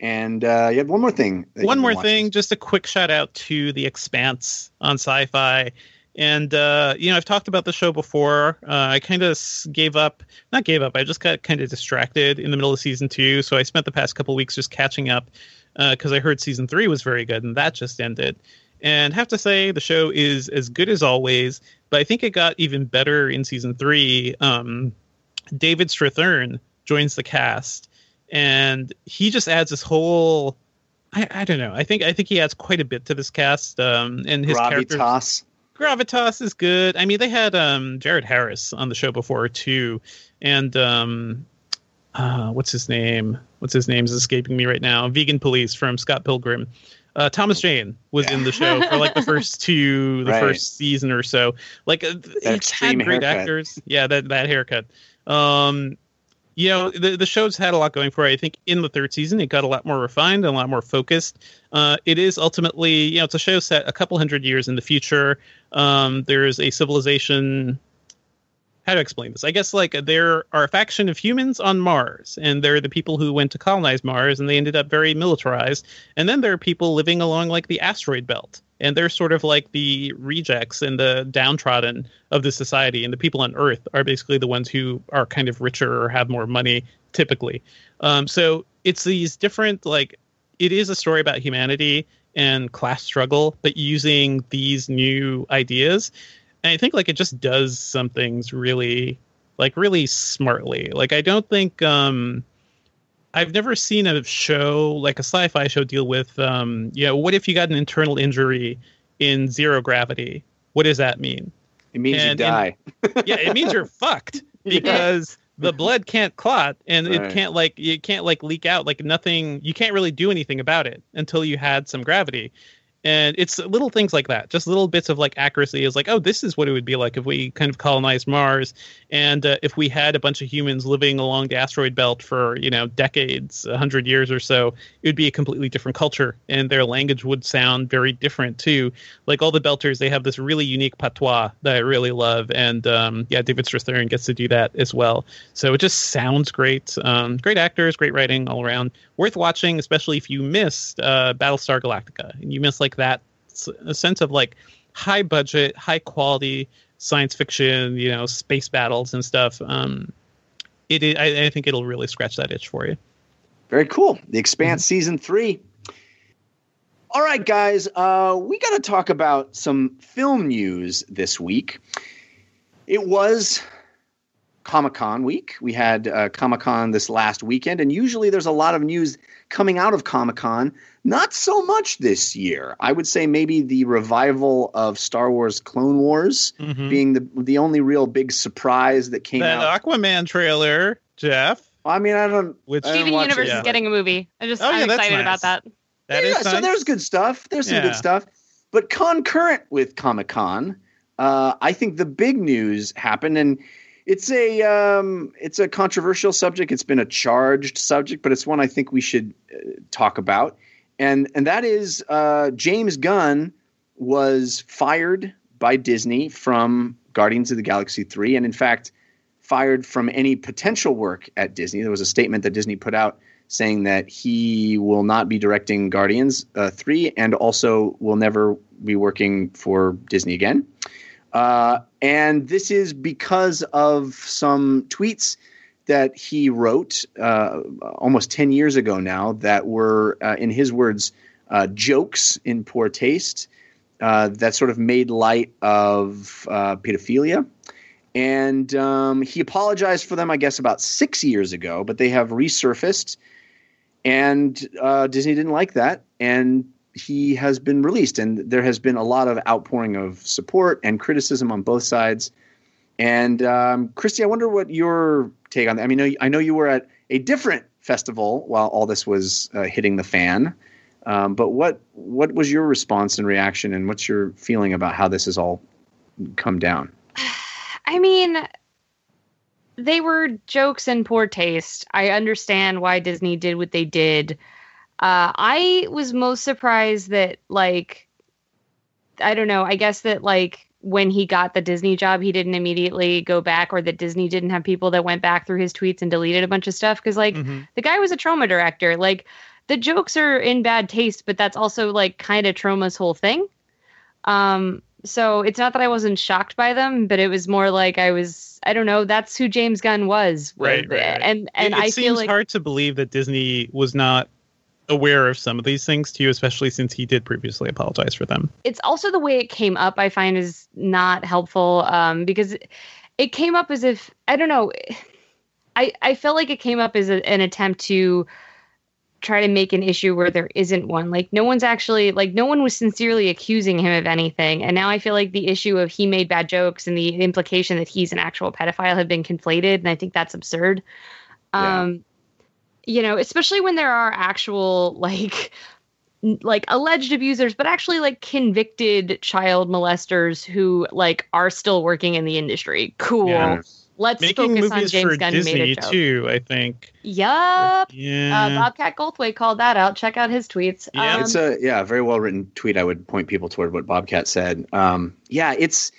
and uh, you had one more thing. one more been watching. thing just a quick shout out to the expanse on syfy and uh, you know i've talked about the show before uh, i kind of gave up not gave up i just got kind of distracted in the middle of season two so i spent the past couple weeks just catching up because i heard season three was very good and that just ended and have to say the show is as good as always but i think it got even better in season three um, david strathairn joins the cast and he just adds this whole I, I don't know. I think I think he adds quite a bit to this cast. Um, and his character Gravitas. Gravitas is good. I mean, they had um Jared Harris on the show before too, and um, uh, what's his name? What's his name is escaping me right now. Vegan Police from Scott Pilgrim. Uh, Thomas Jane was in the show for like the first two, the Right. first season or so. Like uh, it's had great haircut. actors. Yeah, that that haircut. Um, you know the the show's had a lot going for it. I think in the third season it got a lot more refined and a lot more focused. Uh, it is ultimately you know it's a show set a couple hundred years in the future. Um, there's a civilization. How to explain this? I guess like there are a faction of humans on Mars, and they're the people who went to colonize Mars, and they ended up very militarized. And then there are people living along like the asteroid belt, and they're sort of like the rejects and the downtrodden of the society. And the people on Earth are basically the ones who are kind of richer or have more money, typically. Um, so it's these different like it is a story about humanity and class struggle, but using these new ideas. And I think like it just does some things really like really smartly. Like I don't think um I've never seen a show like a sci-fi show deal with um, you know, what if you got an internal injury in zero gravity? What does that mean? It means And- you die. yeah, it means you're fucked because the blood can't clot and Right. it can't like it can't like leak out. Like nothing you can't really do anything about it until you had some gravity and it's little things like that just little bits of like accuracy is like oh this is what it would be like if we kind of colonized mars. And uh, if we had a bunch of humans living along the asteroid belt for you know decades a hundred years or so it would be a completely different culture. And their language would sound very different too. Like all the belters they have this really unique patois that i really love. And um, yeah david strathairn gets to do that as well. So it just sounds great. Um, great actors great writing all around worth watching especially if you missed uh, battlestar galactica and you missed like that a sense of like high budget high quality science fiction you know space battles and stuff um, it, it I, I think it'll really scratch that itch for you Very cool. The Expanse season three. All right, guys, uh, we got to talk about some film news this week. It was Comic Con week. We had uh, Comic Con this last weekend, and usually there's a lot of news coming out of Comic Con. Not so much this year. I would say maybe the revival of Star Wars Clone Wars Mhm. being the the only real big surprise that came that out. aquaman trailer jeff I mean, I don't. which I didn't Steven watch it Universe yet. is getting a movie. I just Oh, I'm yeah, that's excited nice. about that. that yeah, is so nice. there's good stuff. There's some Yeah. good stuff. But concurrent with Comic Con, uh, I think the big news happened, and it's a um, it's a controversial subject. It's been a charged subject, but it's one I think we should uh, talk about. And and that is uh, James Gunn was fired by Disney from Guardians of the Galaxy three, and in fact fired from any potential work at Disney. There was a statement that Disney put out saying that he will not be directing Guardians uh, 3 and also will never be working for Disney again. Uh, and this is because of some tweets that he wrote uh, almost 10 years ago now that were, uh, in his words, uh, jokes in poor taste uh, that sort of made light of pedophilia. And um, he apologized for them, I guess, about six years ago, but they have resurfaced. And Disney didn't like that. And he has been released. And there has been a lot of outpouring of support and criticism on both sides. And um, Kristy, I wonder what your take on that. I mean, I know you were at a different festival while all this was uh, hitting the fan. Um, but what what was your response and reaction, and what's your feeling about how this has all come down? I mean, they were jokes in poor taste. I understand why Disney did what they did. Uh, I was most surprised that, like, I don't know. I guess that, like, when he got the Disney job, he didn't immediately go back, or that Disney didn't have people that went back through his tweets and deleted a bunch of stuff. Because, like, Mhm. the guy was a Troma director. Like, the jokes are in bad taste, but that's also, like, kind of Troma's whole thing. Um, so it's not that I wasn't shocked by them, but it was more like I was. I don't know. That's who James Gunn was, Right, right, right. and and it, it I seems feel like hard to believe that Disney was not aware of some of these things too, especially since he did previously apologize for them. it's also the way it came up. I find is not helpful um, because it came up as if I don't know. I I felt like it came up as a, an attempt to try to make an issue where there isn't one. Like no one's actually like no one was sincerely accusing him of anything, and now I feel like the issue of he made bad jokes and the implication that he's an actual pedophile have been conflated, and I think that's absurd. Yeah. You know, especially when there are actual like like alleged abusers, but actually like convicted child molesters who like are still working in the industry. Cool. Yeah. Let's Making focus on James for Gunn made a joke. too, I think. Yup. Yeah. Uh, Bobcat Goldthwait called that out. Check out his tweets. Yeah, um, it's a yeah, very well written tweet. I would point people toward what Bobcat said. Um, yeah, it's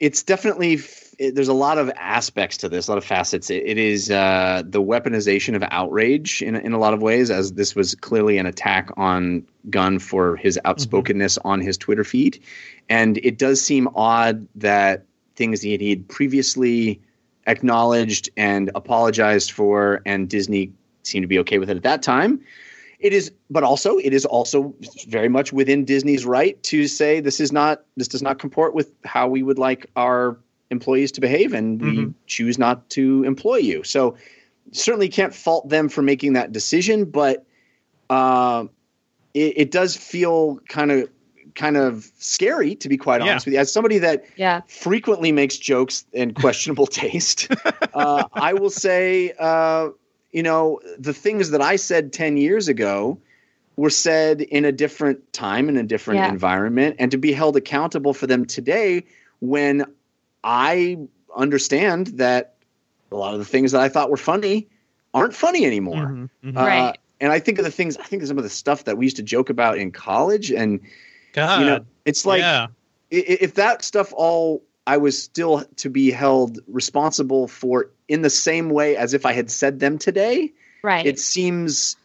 it's definitely f- it, there's a lot of aspects to this, a lot of facets. It, it is uh, the weaponization of outrage in in a lot of ways, as this was clearly an attack on Gunn for his outspokenness on his Twitter feed, and it does seem odd that things that he had previously acknowledged and apologized for, and Disney seemed to be okay with it at that time. It is, but also it is also very much within Disney's right to say this is not this does not comport with how we would like our employees to behave, and we Mhm. choose not to employ you. So certainly can't fault them for making that decision, but uh, it, it does feel kind of kind of scary to be quite Yeah. honest with you. As somebody that Yeah. frequently makes jokes and questionable taste, uh, I will say, uh, you know, the things that I said ten years ago were said in a different time in a different Yeah. environment, and to be held accountable for them today when I understand that a lot of the things that I thought were funny aren't funny anymore. Mhm, mhm. Uh, Right. And I think of the things, I think of some of the stuff that we used to joke about in college, and God, you know, it's like yeah. i- i- if that stuff all I was still to be held responsible for in the same way as if I had said them today, Right. it seems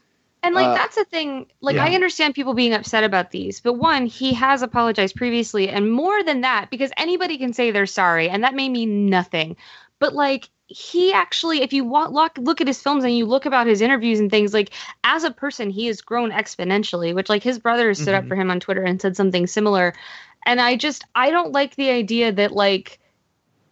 And like Uh, that's the thing. Like yeah. I understand people being upset about these, but one, he has apologized previously, and more than that, because anybody can say they're sorry, and that may mean nothing. But like he actually, if you wa- look look at his films and you look about his interviews and things, like as a person, he has grown exponentially. Which like his brother stood up Mhm. for him on Twitter and said something similar. And I just I don't like the idea that like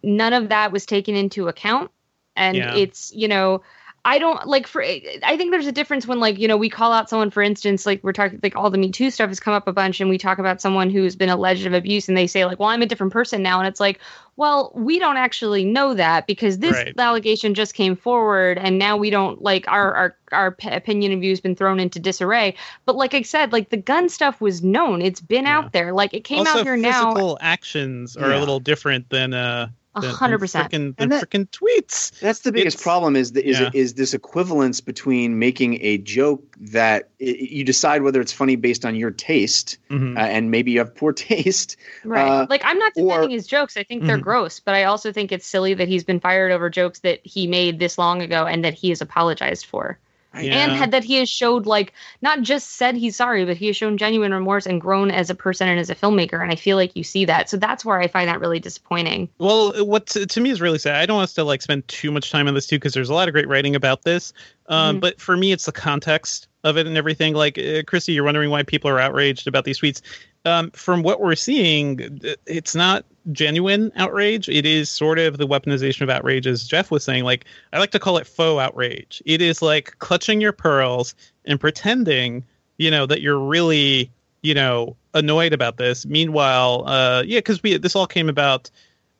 none of that was taken into account and Yeah. it's you know i don't like for i think there's a difference when like you know we call out someone for instance like we're talking like all the me too stuff has come up a bunch and we talk about someone who's been alleged of abuse and they say like well i'm a different person now and it's like well we don't actually know that because this Right. allegation just came forward and now we don't like our our our p- opinion and view has been thrown into disarray but like i said like the gun stuff was known it's been Yeah. out there like it came also, out here now physical actions are Yeah. a little different than uh than- hundred percent frickin- than And that- tweets. That's the biggest It's- problem is the, is yeah. is this equivalence between making a joke that i you decide whether it's funny based on your taste Mhm. uh, and maybe you have poor taste. Right. Uh, like I'm not defending or- his jokes. I think they're Mhm. gross, but I also think it's silly that he's been fired over jokes that he made this long ago and that he has apologized for. Yeah. And had that he has showed like not just said he's sorry, but he has shown genuine remorse and grown as a person and as a filmmaker. And I feel like you see that. So that's where I find that really disappointing. Well, what to, to me is really sad. I don't want us to like spend too much time on this too because there's a lot of great writing about this. Um, Mhm. But for me, it's the context of it and everything. Like uh, Chrissy, you're wondering why people are outraged about these tweets. Um, from what we're seeing, it's not genuine outrage. It is sort of the weaponization of outrage, as Jeff was saying. Like I like to call it faux outrage. It is like clutching your pearls and pretending, you know, that you're really, you know, annoyed about this. Meanwhile, uh, yeah, because we this all came about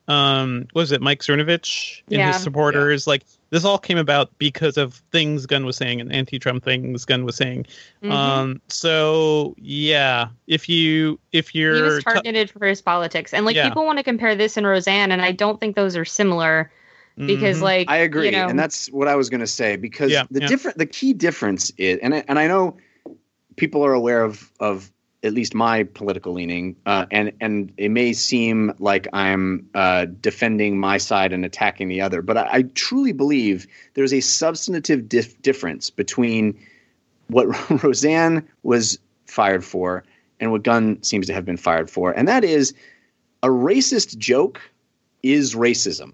um what was it mike cernovich and Yeah. his supporters like this all came about because of things gunn was saying and anti-trump things gunn was saying Mhm. um so yeah if you if you're he was t- targeted for his politics. And like Yeah. people want to compare this and Roseanne, and I don't think those are similar because Mhm. like I agree, you know, and that's what I was going to say because Yeah, the yeah. different, the key difference is, and I, and I know people are aware of of at least my political leaning, uh, and and it may seem like I'm uh, defending my side and attacking the other, but I, I truly believe there's a substantive dif- difference between what Roseanne was fired for and what Gunn seems to have been fired for, and that is a racist joke is racism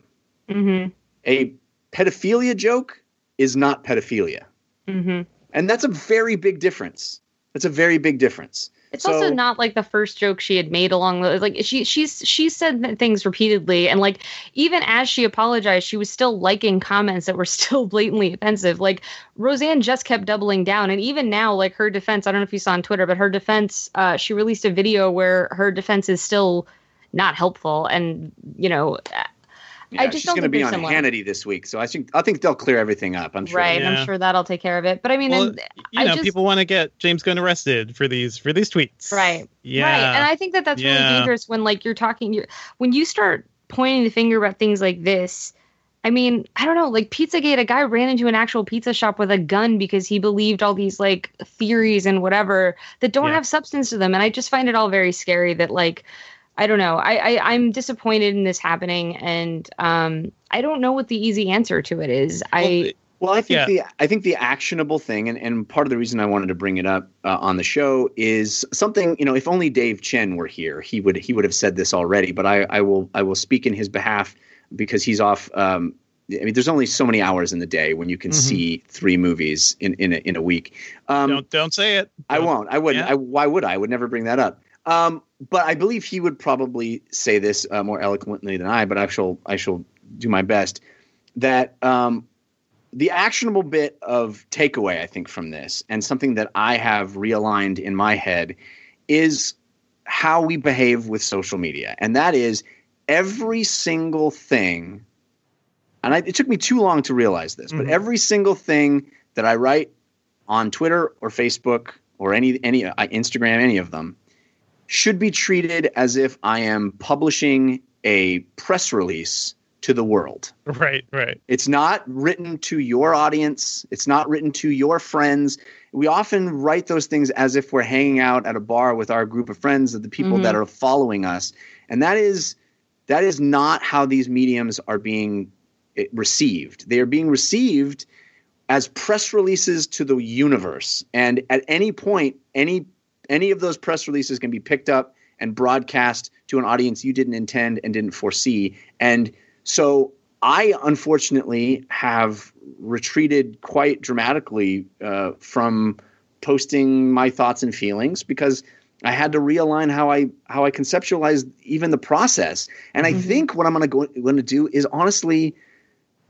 mhm, a pedophilia joke is not pedophilia. mhm. And that's a very big difference. That's a very big difference. It's So- also not like the first joke she had made along the like she she's she said things repeatedly and like even as she apologized she was still liking comments that were still blatantly offensive. Like Roseanne just kept doubling down and even now like her defense I don't know if you saw on Twitter but her defense uh she released a video where her defense is still not helpful and you know Yeah, I just she's don't going to be on similar. Hannity this week, so I think I think they'll clear everything up. I'm sure. right Yeah. I'm sure that'll take care of it but I mean well, and, you I know just- people want to get james gunn arrested for these for these tweets Right. yeah Right. And I think that that's really Yeah. dangerous when like you're talking you're, when you start pointing the finger about things like this. I mean, I don't know, like Pizzagate, a guy ran into an actual pizza shop with a gun because he believed all these like theories and whatever that don't Yeah. have substance to them. And I just find it all very scary that like I don't know. I, I I'm disappointed in this happening and um I don't know what the easy answer to it is. I Well, I think Yeah. the I think the actionable thing, and, and part of the reason I wanted to bring it up uh, on the show is something you know. If only Dave Chen were here, he would he would have said this already. But I, I will I will speak in his behalf because he's off. Um, I mean, there's only so many hours in the day when you can Mhm. see three movies in in a, in a week. Um, don't don't say it I Don't- won't. I wouldn't. Yeah. I, why would I? I would never bring that up. Um, but I believe he would probably say this uh, more eloquently than I. But I shall I shall do my best. That um, the actionable bit of takeaway, I think, from this, and something that I have realigned in my head, is how we behave with social media. And that is every single thing, and I, it took me too long to realize this, but every single thing that I write on Twitter or Facebook or any any uh, Instagram, any of them, should be treated as if I am publishing a press release to the world. Right, right. It's not written to your audience. It's not written to your friends. We often write those things as if we're hanging out at a bar with our group of friends, of the people that are following us, and that is that is not how these mediums are being eh, received. They are being received as press releases to the universe, and at any point, any any of those press releases can be picked up and broadcast to an audience you didn't intend and didn't foresee. And so I unfortunately have retreated quite dramatically uh, from posting my thoughts and feelings because I had to realign how I how I conceptualize even the process. And I think what I'm going to go going to do is honestly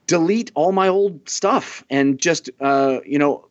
delete all my old stuff and just uh, you know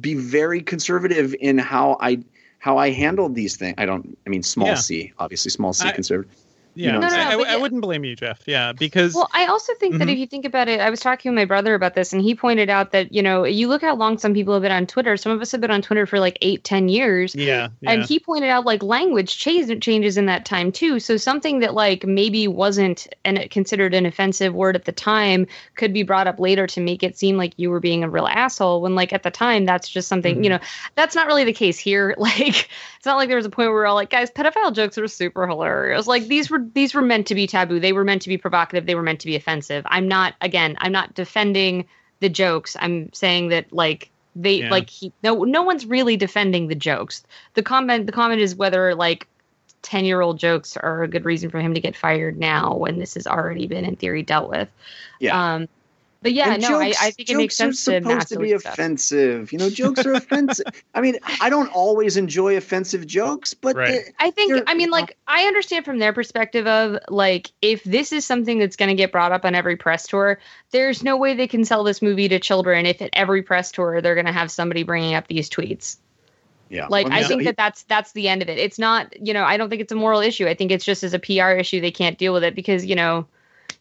be very conservative in how I how I handle these things. I don't. I mean, small Yeah. c, obviously, small c I- conservative. Yeah, know, No, no, I, no, I- I yeah. wouldn't blame you, Jeff. Yeah, because Well, I also think that Mhm. if you think about it, I was talking with my brother about this, and he pointed out that you know you look how long some people have been on Twitter. Some of us have been on Twitter for like eight, ten years, yeah, yeah. and he pointed out like language change, changes in that time too. So something that like maybe wasn't and considered an offensive word at the time could be brought up later to make it seem like you were being a real asshole. When like at the time that's just something you know that's not really the case here. Like it's not like there was a point where we're all like, guys, pedophile jokes are super hilarious. Like these were these were meant to be taboo. They were meant to be provocative. They were meant to be offensive. I'm not again. I'm not defending the jokes. I'm saying that like they Yeah. like he, no no one's really defending the jokes. The comment the comment is whether like. 10 year old jokes are a good reason for him to get fired now when this has already been in theory dealt with. Yeah. Um, but yeah, And no, jokes- I, I think it makes jokes sense are to supposed not to be stuff. offensive. You know, jokes are offensive. I mean, I don't always enjoy offensive jokes, but Right. I think I mean like I understand from their perspective of like if this is something that's going to get brought up on every press tour, there's no way they can sell this movie to children if at every press tour they're going to have somebody bringing up these tweets. yeah, Like Well, I so think he- that that's that's the end of it. It's not, you know, I don't think it's a moral issue. I think it's just as a PR issue they can't deal with it because, you know,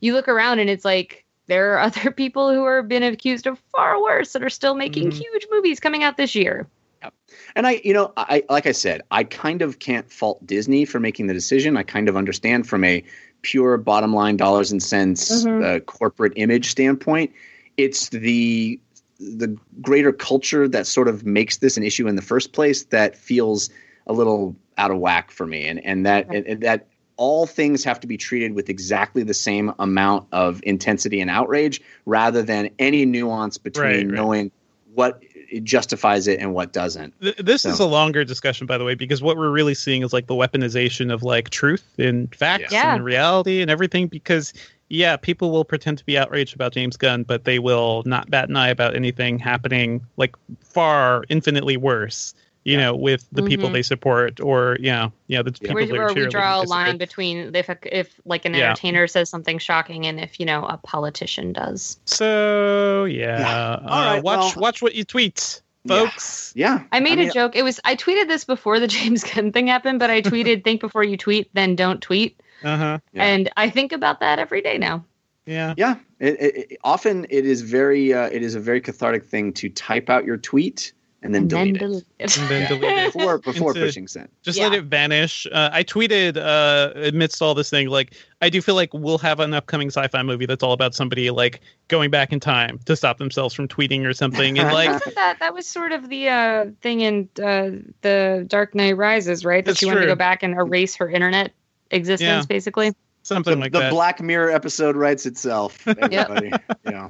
you look around and it's like there are other people who are been accused of far worse that are still making Mhm. huge movies coming out this year. Yep. And I, you know, I like I said, I kind of can't fault Disney for making the decision. I kind of understand from a pure bottom line dollars and cents Mhm. uh, corporate image standpoint. It's the the greater culture that sort of makes this an issue in the first place that feels a little out of whack for me, and and that Right. and that all things have to be treated with exactly the same amount of intensity and outrage, rather than any nuance between Right, right. knowing what justifies it and what doesn't. Th- this is a longer discussion, by the way, because what we're really seeing is like the weaponization of like truth and facts Yeah. and reality and everything. Because yeah, people will pretend to be outraged about James Gunn, but they will not bat an eye about anything happening like far infinitely worse. You know, with the people Mhm. they support, or you know, yeah, the people Where, they're where we cheerleading draw a against. line between if a, if like an Yeah. entertainer says something shocking and if you know a politician does. So yeah, Yeah. Uh, All right, watch well- watch what you tweet, folks. Yeah, I made mean, a joke. It was I tweeted this before the James Gunn thing happened, but I tweeted think before you tweet, then don't tweet. Uh huh. Yeah. And I think about that every day now. Yeah. Yeah, it, it, it- often it is very uh, it is a very cathartic thing to type out your tweet and then and delete then it delete it. And then delete it. before before Into- pushing send. just Yeah. let it vanish. Uh, I tweeted uh, amidst all this thing, like I do feel like we'll have an upcoming sci-fi movie that's all about somebody like going back in time to stop themselves from tweeting or something, and like Wasn't that that was sort of the uh, thing in uh, the Dark Knight Rises, right? That That's she wanted to go back and erase her internet existence, Yeah. basically. something The, like the that. Black Mirror episode writes itself. Everybody, yeah.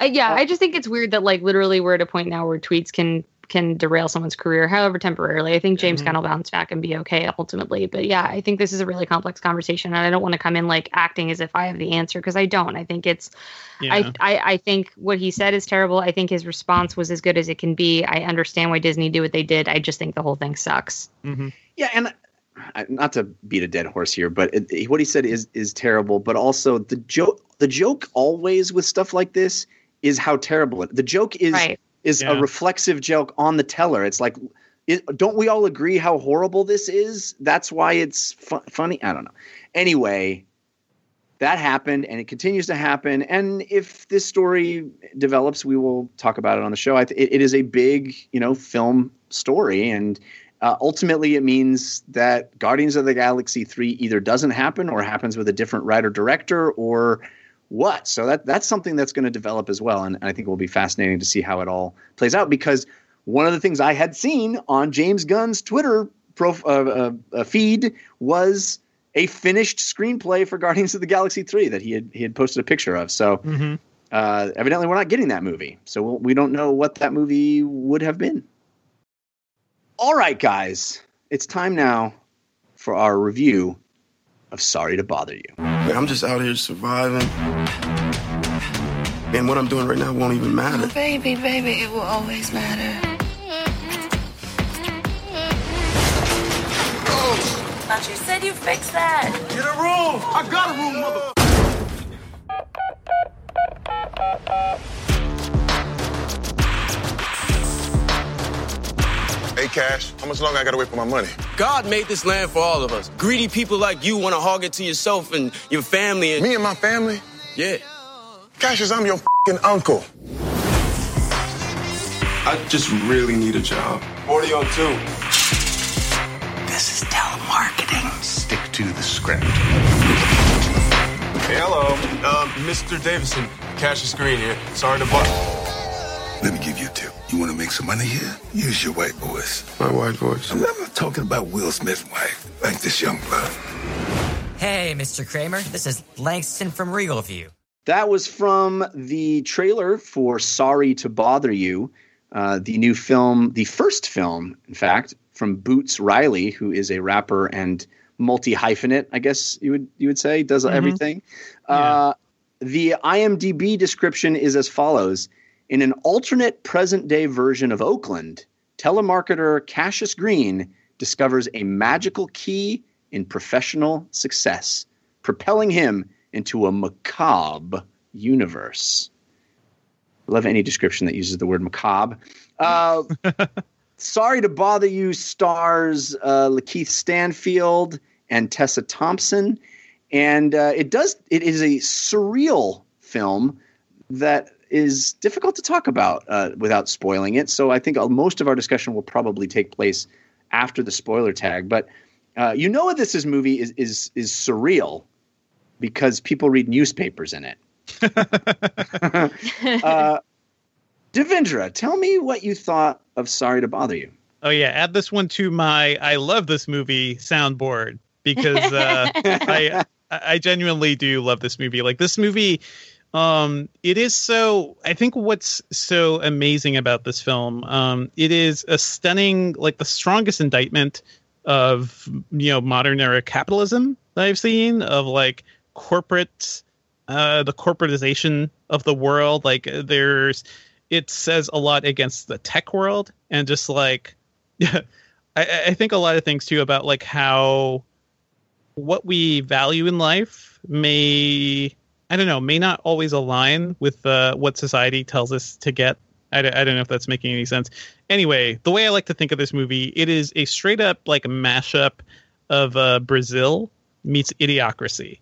Uh, yeah, I just think it's weird that like literally we're at a point now where tweets can can derail someone's career, however temporarily. I think James Mhm. Gunn will bounce back and be okay ultimately. But yeah, I think this is a really complex conversation, and I don't want to come in like acting as if I have the answer because I don't. I think it's yeah. I, I I think what he said is terrible. I think his response was as good as it can be. I understand why Disney did what they did. I just think the whole thing sucks. Mhm. Yeah, and not to beat a dead horse here, but it, what he said is is terrible. But also the joke the joke always with stuff like this is how terrible it. The joke is Right. Is Yeah. a reflexive joke on the teller. It's like, it, don't we all agree how horrible this is? That's why it's fu- funny. I don't know. Anyway, that happened, and it continues to happen. And if this story develops, we will talk about it on the show. I th- it, it is a big, you know, film story, and uh, ultimately, it means that Guardians of the Galaxy three either doesn't happen or happens with a different writer director or what. So that that's something that's going to develop as well, and I think it will be fascinating to see how it all plays out. Because one of the things I had seen on James Gunn's Twitter prof- uh, uh, uh, feed was a finished screenplay for Guardians of the Galaxy three that he had he had posted a picture of. So Mm-hmm. uh, evidently, we're not getting that movie, so we'll, we don't know what that movie would have been. All right, guys, it's time now for our review of Sorry to Bother You. Man, I'm just out here surviving. And what I'm doing right now won't even matter. Baby, baby, it will always matter. Thought you said you fixed that. Get a room! I got a room, mother. Cash, how much longer I gotta wait for my money? God made this land for all of us. Greedy people like you want to hog it to yourself and your family. And Me and my family? yeah, Cassius, I'm your fing uncle. I just really need a job. 40 on two. This is telemarketing. Stick to the script. Hey, hello. Um, Mr. Davison, Cassius Green here. Sorry to bother. Let me give you a tip. You want to make some money here? Use your white voice. My white voice. I'm not talking about Will Smith's wife, like this young blood. Hey, Mr. Kramer. This is Langston from Regal View. That was from the trailer for Sorry to Bother You, uh, the new film, the first film, in fact, from Boots Riley, who is a rapper and multi hyphenate, I guess you would you would say, does everything. Uh, the IMDb description is as follows: In an alternate present day version of Oakland, telemarketer Cassius Green discovers a magical key in professional success, propelling him into a macabre universe. I love any description that uses the word macabre. Uh, Sorry to Bother You stars uh, Lakeith Stanfield and Tessa Thompson. And uh, it does, it is a surreal film that is difficult to talk about uh, without spoiling it. So I think uh, most of our discussion will probably take place after the spoiler tag. But uh, you know, this is movie is is is surreal because people read newspapers in it. uh, Devindra, tell me what you thought of Sorry to Bother You. Oh yeah, add this one to my I love this movie soundboard because uh, I I genuinely do love this movie. Like this movie, um, it is so. I think what's so amazing about this film, um, it is a stunning, like the strongest indictment of you know modern era capitalism that I've seen of like corporate, uh, the corporatization of the world. Like there's, it says a lot against the tech world and just like I, I think a lot of things too about like how what we value in life may I don't know may not always align with uh, what society tells us to get. I, don't- know if that's making any sense. Anyway, the way I like to think of this movie, it is a straight up like mashup of uh, Brazil meets Idiocracy,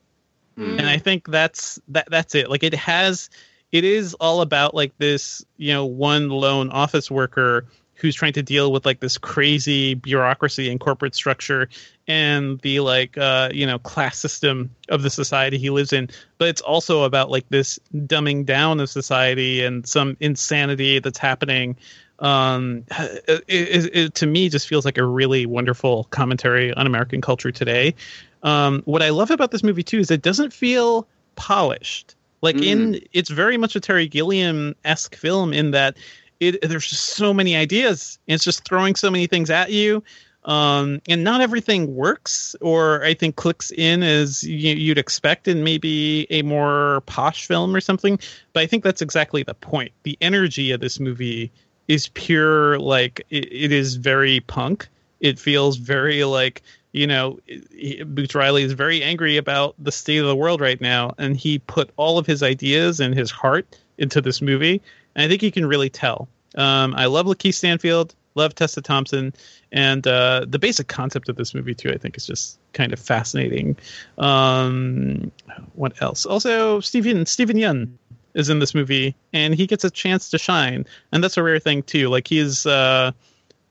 and I think that's that that's it. Like it has, it is all about like this you know one lone office worker who's trying to deal with like this crazy bureaucracy and corporate structure and the like uh you know class system of the society he lives in. But it's also about like this dumbing down of society and some insanity that's happening. Um it, it, it to me just feels like a really wonderful commentary on american culture today. Um what i love about this movie too is it doesn't feel polished. Like in it's very much a terry gilliam-esque film in that it there's just so many ideas. It's just throwing so many things at you. Um, and not everything works or i think clicks in as you, you'd expect in maybe a more posh film or something. But i think that's exactly the point. The energy of this movie is pure like it, it is very punk. It feels very like you know boots riley is very angry about the state of the world right now and he put all of his ideas and his heart into this movie, and I think you can really tell. Um, I love Lakeith Stanfield, love Tessa Thompson, and uh, the basic concept of this movie too. I think is just kind of fascinating. Um, what else? Also, Steven Steven Yeun is in this movie, and he gets a chance to shine, and that's a rare thing too. Like he's. Uh,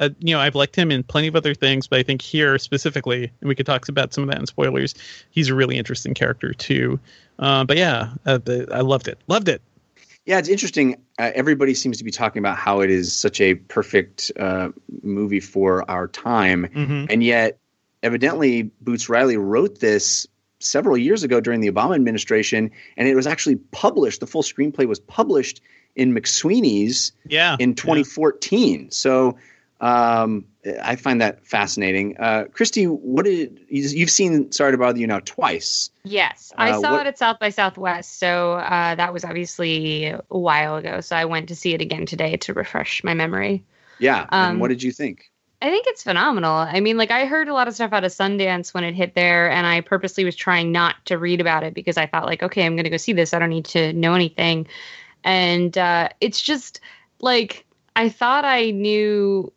uh, you know, I've liked him in plenty of other things, but I think here specifically, and we could talk about some of that in spoilers. He's a really interesting character too. Uh, but yeah, uh, I loved it. Loved it. Yeah, it's interesting. Uh, everybody seems to be talking about how it is such a perfect uh, movie for our time, Mhm. and yet, evidently, Boots Riley wrote this several years ago during the Obama administration, and it was actually published. The full screenplay was published in McSweeney's Yeah, in 2014. So um, I find that fascinating. Uh, Kristy, what did you've seen? Sorry to bother you now twice. Yes, I Uh, saw what- it at South by Southwest, so uh, that was obviously a while ago. So I went to see it again today to refresh my memory. Yeah, Um, and what did you think? I think it's phenomenal. I mean, like I heard a lot of stuff out of Sundance when it hit there, and I purposely was trying not to read about it because I thought, like, okay, I'm going to go see this. I don't need to know anything, and uh, it's just like I thought I knew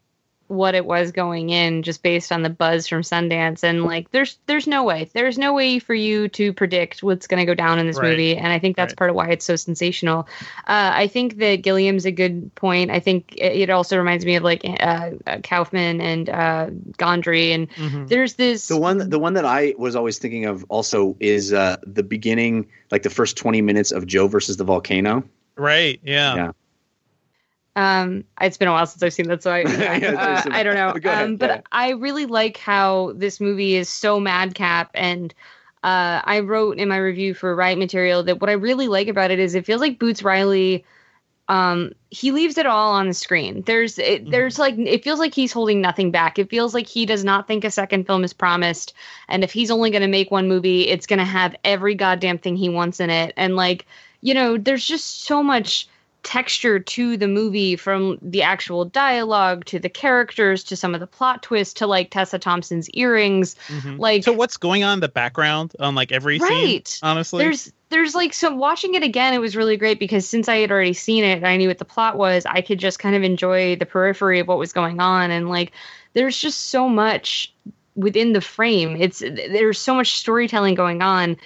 what it was going in just based on the buzz from Sundance and like there's there's no way there's no way for you to predict what's going to go down in this Right. movie and I think that's Right. part of why it's so sensational. Uh, I think that Gilliam's a good point. I think it it also reminds me of like uh, uh, Kaufman and uh, Gondry and Mm-hmm. there's this The one, the one that I was always thinking of also is uh, the beginning, like the first 20 minutes of Joe versus the volcano. Right. Yeah. Yeah. Um, it's been a while since I've seen that, so I, Yeah, uh. I don't know. But ahead, um, but yeah. I really like how this movie is so madcap, and uh, I wrote in my review for Riot Material that what I really like about it is it feels like Boots Riley. Um, he leaves it all on the screen. There's, it, there's like, it feels like he's holding nothing back. It feels like he does not think a second film is promised, and if he's only going to make one movie, it's going to have every goddamn thing he wants in it. And like, you know, there's just so much texture to the movie from the actual dialogue to the characters to some of the plot twists to like Tessa Thompson's earrings. Mhm. Like so what's going on in the background on like every scene? Honestly, there's there's like so watching it again it was really great because since I had already seen it I knew what the plot was, I could just kind of enjoy the periphery of what was going on and like there's just so much within the frame. It's there's so much storytelling going on.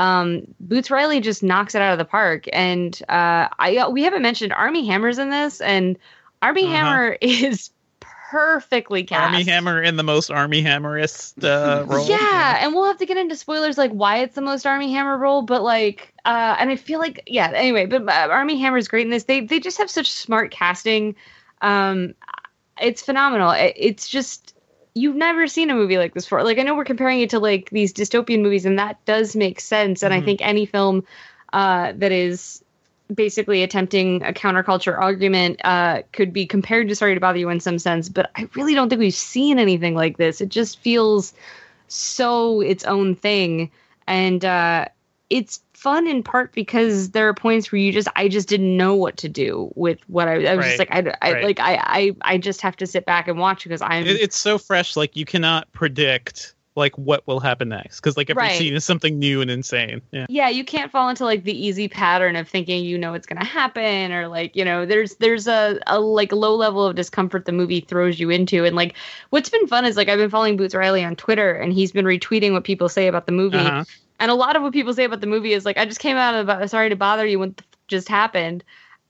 Um, Boots Riley just knocks it out of the park, and uh, I we haven't mentioned Armie Hammer's in this, and Armie Uh-huh. Hammer is perfectly cast. Armie Hammer in the most Armie Hammerist uh, role. Yeah, and we'll have to get into spoilers like why it's the most Armie Hammer role, but like, uh, and I feel like yeah. Anyway, but uh, Armie Hammer is great in this. They they just have such smart casting. Um, it's phenomenal. It, it's just you've never seen a movie like this before. Like I know we're comparing it to like these dystopian movies, and that does make sense. And I Mhm. think any film uh, that is basically attempting a counterculture argument uh, could be compared to Sorry to Bother You in some sense, but I really don't think we've seen anything like this. It just feels so its own thing, and uh, it's fun in part because there are points where you just I just didn't know what to do with what I, I was just like I, I Right. like I, I I just have to sit back and watch because I'm It, it's so fresh, like you cannot predict like what will happen next because like every Right. scene is something new and insane. Yeah. yeah you can't fall into like the easy pattern of thinking you know what's going to happen or like you know there's there's a, a like low level of discomfort the movie throws you into and like what's been fun is like i've been following boots riley on twitter and he's been retweeting what people say about the movie Uh-huh. And a lot of what people say about the movie is like i just came out of uh, sorry to bother you what just happened.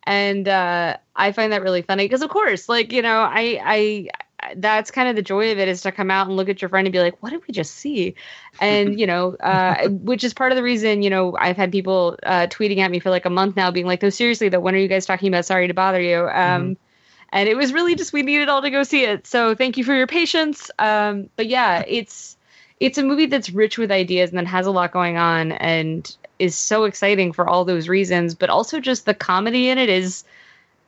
And uh i find that really funny because of course like you know i i that's kind of the joy of it is to come out and look at your friend and be like what did we just see? And you know uh which is part of the reason you know i've had people uh tweeting at me for like a month now being like no seriously though when are you guys talking about sorry to bother you? Um and it was really just we needed all to go see it. So thank you for your patience. Um but yeah it's it's a movie that's rich with ideas and that has a lot going on and is so exciting for all those reasons but also just the comedy in it is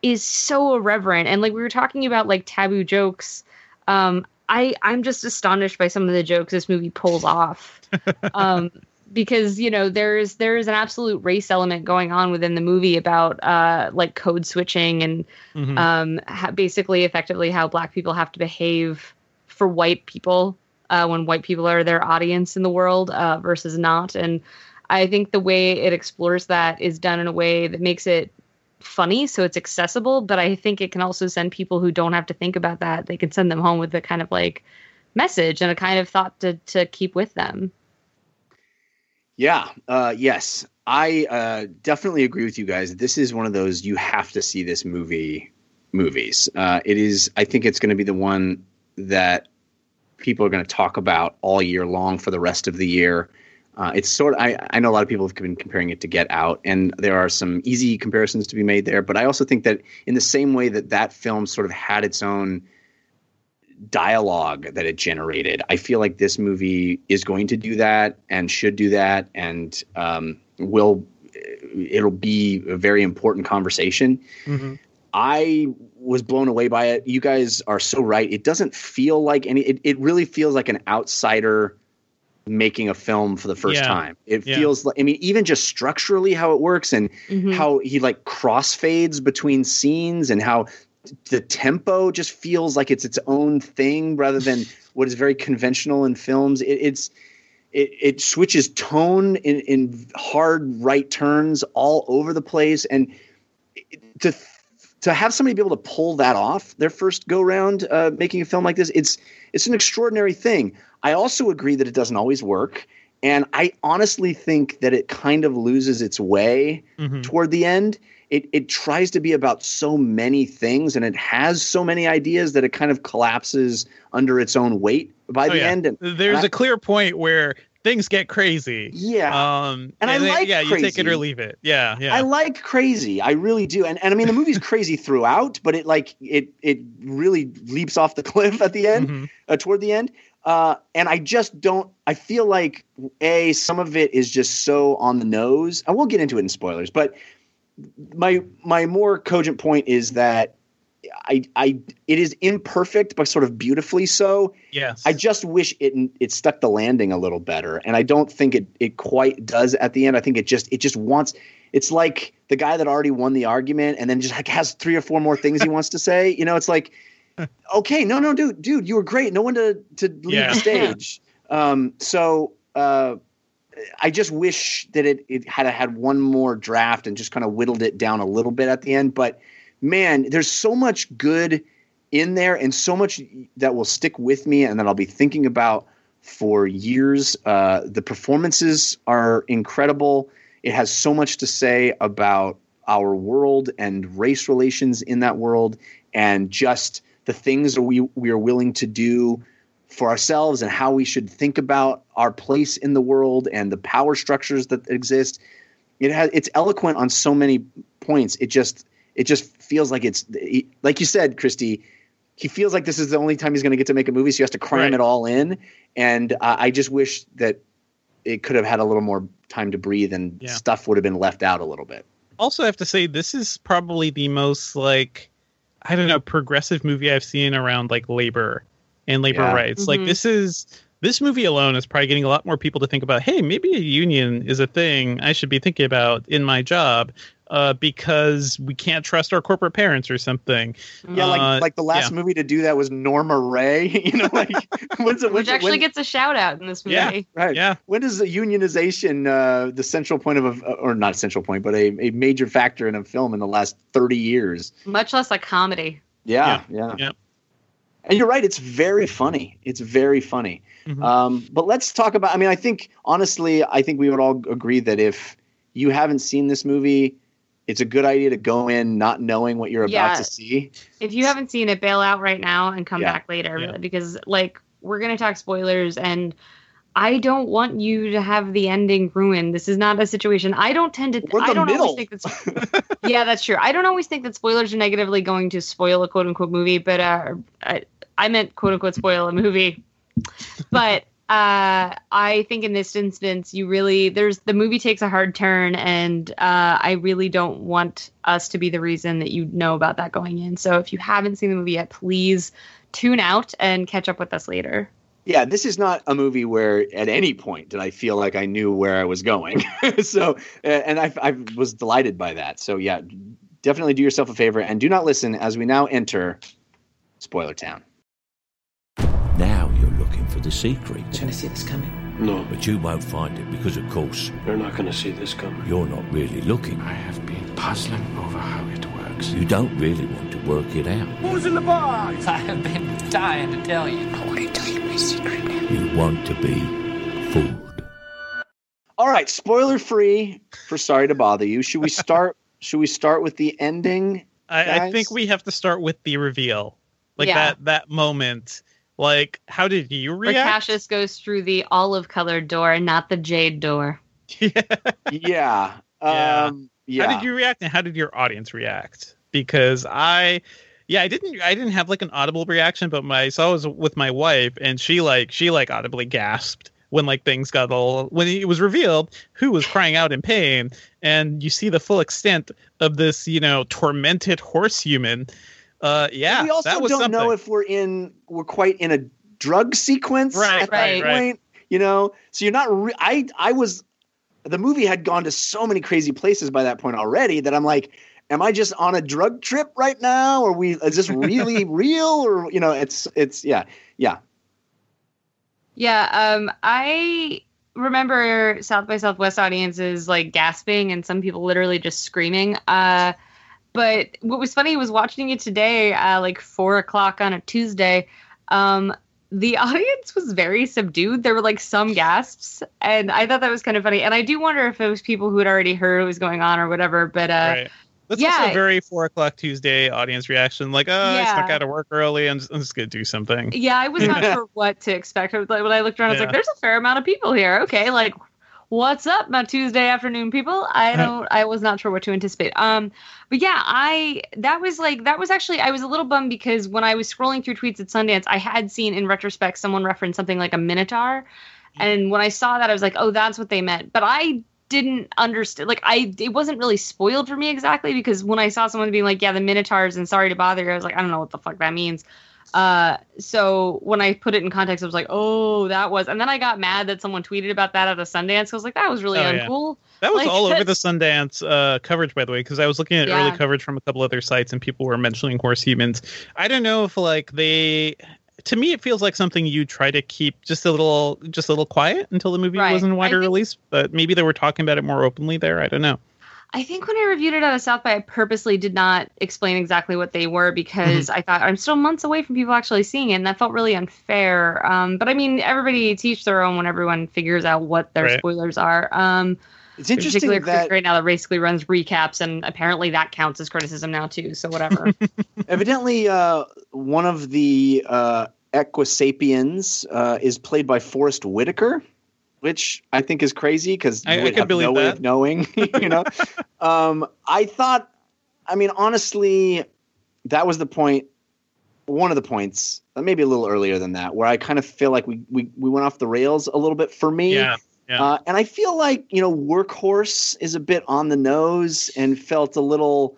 is so irreverent. And like we were talking about like taboo jokes. Um i i'm just astonished by some of the jokes this movie pulls off. Um because you know there's there's an absolute race element going on within the movie about uh like code switching and Mhm. um ha- basically effectively how black people have to behave for white people uh when white people are their audience in the world uh versus not and i think the way it explores that is done in a way that makes it funny, so it's accessible. But I think it can also send people who don't have to think about that. They can send them home with a kind of like message and a kind of thought to to keep with them. Yeah. Uh, yes. I uh, definitely agree with you guys. This is one of those you have to see this movie movies. Uh, it is. I think it's going to be the one that people are going to talk about all year long for the rest of the year. Uh, it's sort of, I, I know a lot of people have been comparing it to Get Out, and there are some easy comparisons to be made there. But I also think that in the same way that that film sort of had its own dialogue that it generated, I feel like this movie is going to do that and should do that, and um, will. It'll be a very important conversation. Mm-hmm. I was blown away by it. You guys are so right. It doesn't feel like any. It, it really feels like an outsider making a film for the first Yeah. time. It Yeah. feels like. I mean, even just structurally how it works and Mhm. how he like crossfades between scenes and how the tempo just feels like it's its own thing rather than what is very conventional in films. It, it's it, it switches tone in, in hard right turns all over the place and to to have somebody be able to pull that off their first go round uh, making a film like this it's it's an extraordinary thing i also agree that it doesn't always work and i honestly think that it kind of loses its way Mhm. toward the end it, it tries to be about so many things and it has so many ideas that it kind of collapses under its own weight by Oh, the yeah. end and There's and I- a clear point where things get crazy. Yeah. Um, And I then- like yeah, you take it or leave it. Yeah, yeah. I like crazy. I really do. And and I mean the movie's crazy throughout, but it like it it really leaps off the cliff at the end, Mm-hmm. uh, toward the end. Uh, and I just don't. I feel like a some of it is just so on the nose. I won't get into it in spoilers, but my my more cogent point is that I I it is imperfect, but sort of beautifully so. Yes. I just wish it it stuck the landing a little better, and I don't think it it quite does at the end. I think it just it just wants. It's like the guy that already won the argument, and then just like has three or four more things he wants to say. You know, it's like, okay, no, no, dude, dude, you were great. No one to to leave Yeah. the stage. um, so uh, I just wish that it it had had one more draft and just kind of whittled it down a little bit at the end. But man, there's so much good in there and so much that will stick with me and that I'll be thinking about for years. Uh, the performances are incredible. It has so much to say about our world and race relations in that world and just the things that we, we are willing to do for ourselves and how we should think about our place in the world and the power structures that exist. It has it's eloquent on so many points. It just it just feels like it's like you said, Kristy. He feels like this is the only time he's going to get to make a movie, so he has to cram Right. it all in. And uh, I just wish that it could have had a little more time to breathe, and Yeah. stuff would have been left out a little bit. also I have to say this is probably the most like I don't know progressive movie I've seen around like labor and labor Yeah. rights. Like Mhm. this is this movie alone is probably getting a lot more people to think about. Hey, maybe a union is a thing I should be thinking about in my job. Uh, because we can't trust our corporate parents or something. Yeah, like Uh, like the last yeah. movie to do that was Norma Rae. You know, like when's it, Which when's it- actually when- gets a shout out in this movie. Yeah. Right. Yeah. When is the unionization uh, the central point of a, or not a central point, but a, a major factor in a film in the last 30 years? Much less a comedy. Yeah. Yeah. Yeah. And you're right. It's very funny. It's very funny. Mhm. Um, but let's talk about, I mean, I think, honestly, I think we would all agree that if you haven't seen this movie, it's a good idea to go in not knowing what you're Yeah. about to see. If you haven't seen it, bail out right now and come Yeah. back later Yeah. because like we're gonna talk spoilers and I don't want you to have the ending ruined. This is not a situation. I don't tend to. We're I the don't middle. always think that's. yeah, that's true. I don't always think that spoilers are negatively going to spoil a quote unquote movie, but uh, I, I meant quote unquote spoil a movie. But uh, I think in this instance, you really there's the movie takes a hard turn, and uh, I really don't want us to be the reason that you know about that going in. So if you haven't seen the movie yet, please tune out and catch up with us later. Yeah, this is not a movie where at any point did I feel like I knew where I was going. so, uh, and I, I was delighted by that. So, yeah, definitely do yourself a favor and do not listen as we now enter Spoiler Town. The secret. You're gonna see this coming. No. But you won't find it because, of course, You're not gonna see this coming. you're not really looking. I have been puzzling over how it works. You don't really want to work it out. Who's in the box? I have been dying to tell you. I want to tell you my secret now. You want to be fooled. All right, spoiler free for Sorry to Bother You. Should we start? should we start with the ending? I, I think we have to start with the reveal, like Yeah. that that moment. Like, how did you Where react? Cassius goes through the olive colored door and not the jade door. yeah. Yeah. Um, yeah. How did you react, and how did your audience react? Because I, yeah, I didn't, I didn't have like an audible reaction, but my I saw it was with my wife, and she like, she like audibly gasped when like things got all when it was revealed who was crying out in pain, and you see the full extent of this, you know, tormented horse human. Uh, yeah, we also that was don't something. know if we're in we're quite in a drug sequence Right, at right, that right. point. You know, so you're not. Re- I I was the movie had gone to so many crazy places by that point already that I'm like, am I just on a drug trip right now? Or we is this really real? Or you know, it's it's yeah yeah Yeah, um, I remember South by Southwest audiences like gasping and some people literally just screaming. Uh, but what was funny was watching it today, uh, like four o'clock on a Tuesday. Um, the audience was very subdued. There were like some gasps, and I thought that was kind of funny. And I do wonder if it was people who had already heard what was going on or whatever. But uh, Right. That's yeah. also a very four o'clock Tuesday audience reaction. Like, oh, I Yeah. snuck out of work early. I'm just, I'm just gonna do something. Yeah, I was not sure what to expect. Like, When I looked around, I was Yeah. like, "There's a fair amount of people here." Okay, like, what's up, my Tuesday afternoon people? I don't. I was not sure what to anticipate. Um, but yeah, I that was like that was actually I was a little bummed because when I was scrolling through tweets at Sundance, I had seen in retrospect someone reference something like a minotaur, and when I saw that, I was like, "Oh, that's what they meant." But I didn't understand like i it wasn't really spoiled for me exactly because when i saw someone being like yeah the minotaurs and sorry to bother you i was like i don't know what the fuck that means uh so when i put it in context i was like oh that was and then i got mad that someone tweeted about that at a sundance i was like that was really Oh, yeah. uncool That was Like, all over the Sundance uh, coverage, by the way, because I was looking at Yeah. early coverage from a couple other sites, and people were mentioning horse humans. I don't know if like they. To me, it feels like something you try to keep just a little, just a little quiet until the movie Right. was in wider think- release. But maybe they were talking about it more openly there. I don't know. I think when I reviewed it at a South by, I purposely did not explain exactly what they were because Mm-hmm. I thought I'm still months away from people actually seeing it, and that felt really unfair. Um, but I mean, everybody teach their own when everyone figures out what their Right. spoilers are. Um, It's interesting particularly that- right now that basically runs recaps, and apparently that counts as criticism now too. So whatever. Evidently, uh, one of the uh, Equisapiens uh, is played by Forest Whitaker, which I think is crazy because I- I have believe no way that. of knowing. you know, um, I thought. I mean, honestly, that was the point. One of the points, maybe a little earlier than that, where I kind of feel like we we, we went off the rails a little bit for me. Yeah, yeah. Uh, and I feel like you know, workhorse is a bit on the nose and felt a little.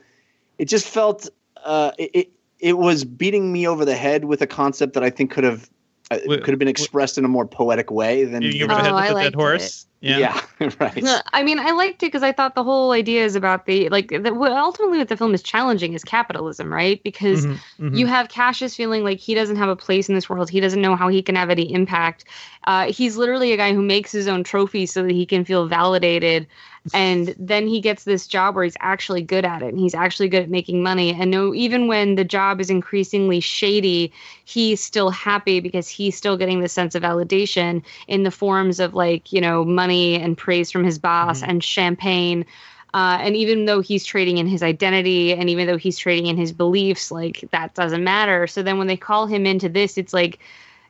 It just felt uh, it, it it was beating me over the head with a concept that I think could have uh, could have been expressed in a more poetic way than You give it a Oh, with I the liked dead horse. Yeah. yeah, right. I mean, I liked it because I thought the whole idea is about the like the, what ultimately what the film is challenging is capitalism, right? Because Mhm, mhm. you have Cassius feeling like he doesn't have a place in this world. He doesn't know how he can have any impact. Uh, he's literally a guy who makes his own trophies so that he can feel validated. And then he gets this job where he's actually good at it and he's actually good at making money. And no, even when the job is increasingly shady, he's still happy because he's still getting the sense of validation in the forms of like, you know, money and praise from his boss and champagne. Uh, and even though he's trading in his identity and even though he's trading in his beliefs, like that doesn't matter. So then when they call him into this, it's like,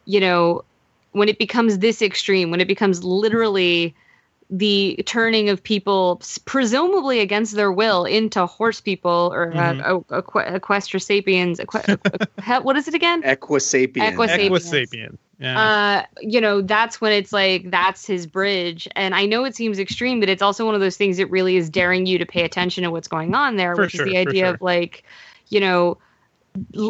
you know, when it becomes this extreme, when it becomes literally the turning of people presumably against their will into horse people or uh, uh, equ- equestrasapiens equ- equ- what is it again Equisapien. Equisapien. Equisapien. Yeah. uh, you know, that's when it's like that's his bridge. And I know it seems extreme, but it's also one of those things that really is daring you to pay attention to what's going on there, For which sure, is the idea sure. of like, you know,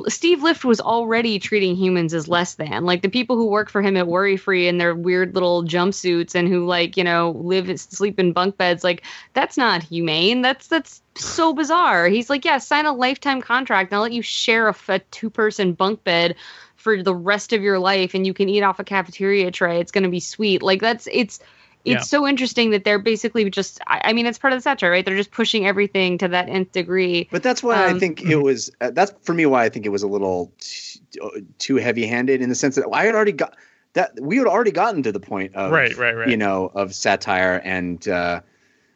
Steve Lift was already treating humans as less than. Like the people who work for him at Worry Free in their weird little jumpsuits and who like, you know, live sleep in bunk beds, like that's not humane. That's that's so bizarre. He's like, yeah, sign a lifetime contract and I'll let you share a two person bunk bed for the rest of your life and you can eat off a cafeteria tray. It's going to be sweet. Like that's it's it's Yeah. so interesting that they're basically just. I, I mean, it's part of the satire, right? They're just pushing everything to that nth degree. But that's why I Um, think it was. Uh, that's for me why I think it was a little t- uh, too heavy-handed in the sense that I had already got that we had already gotten to the point of Right, right, right. You know, of satire and. uh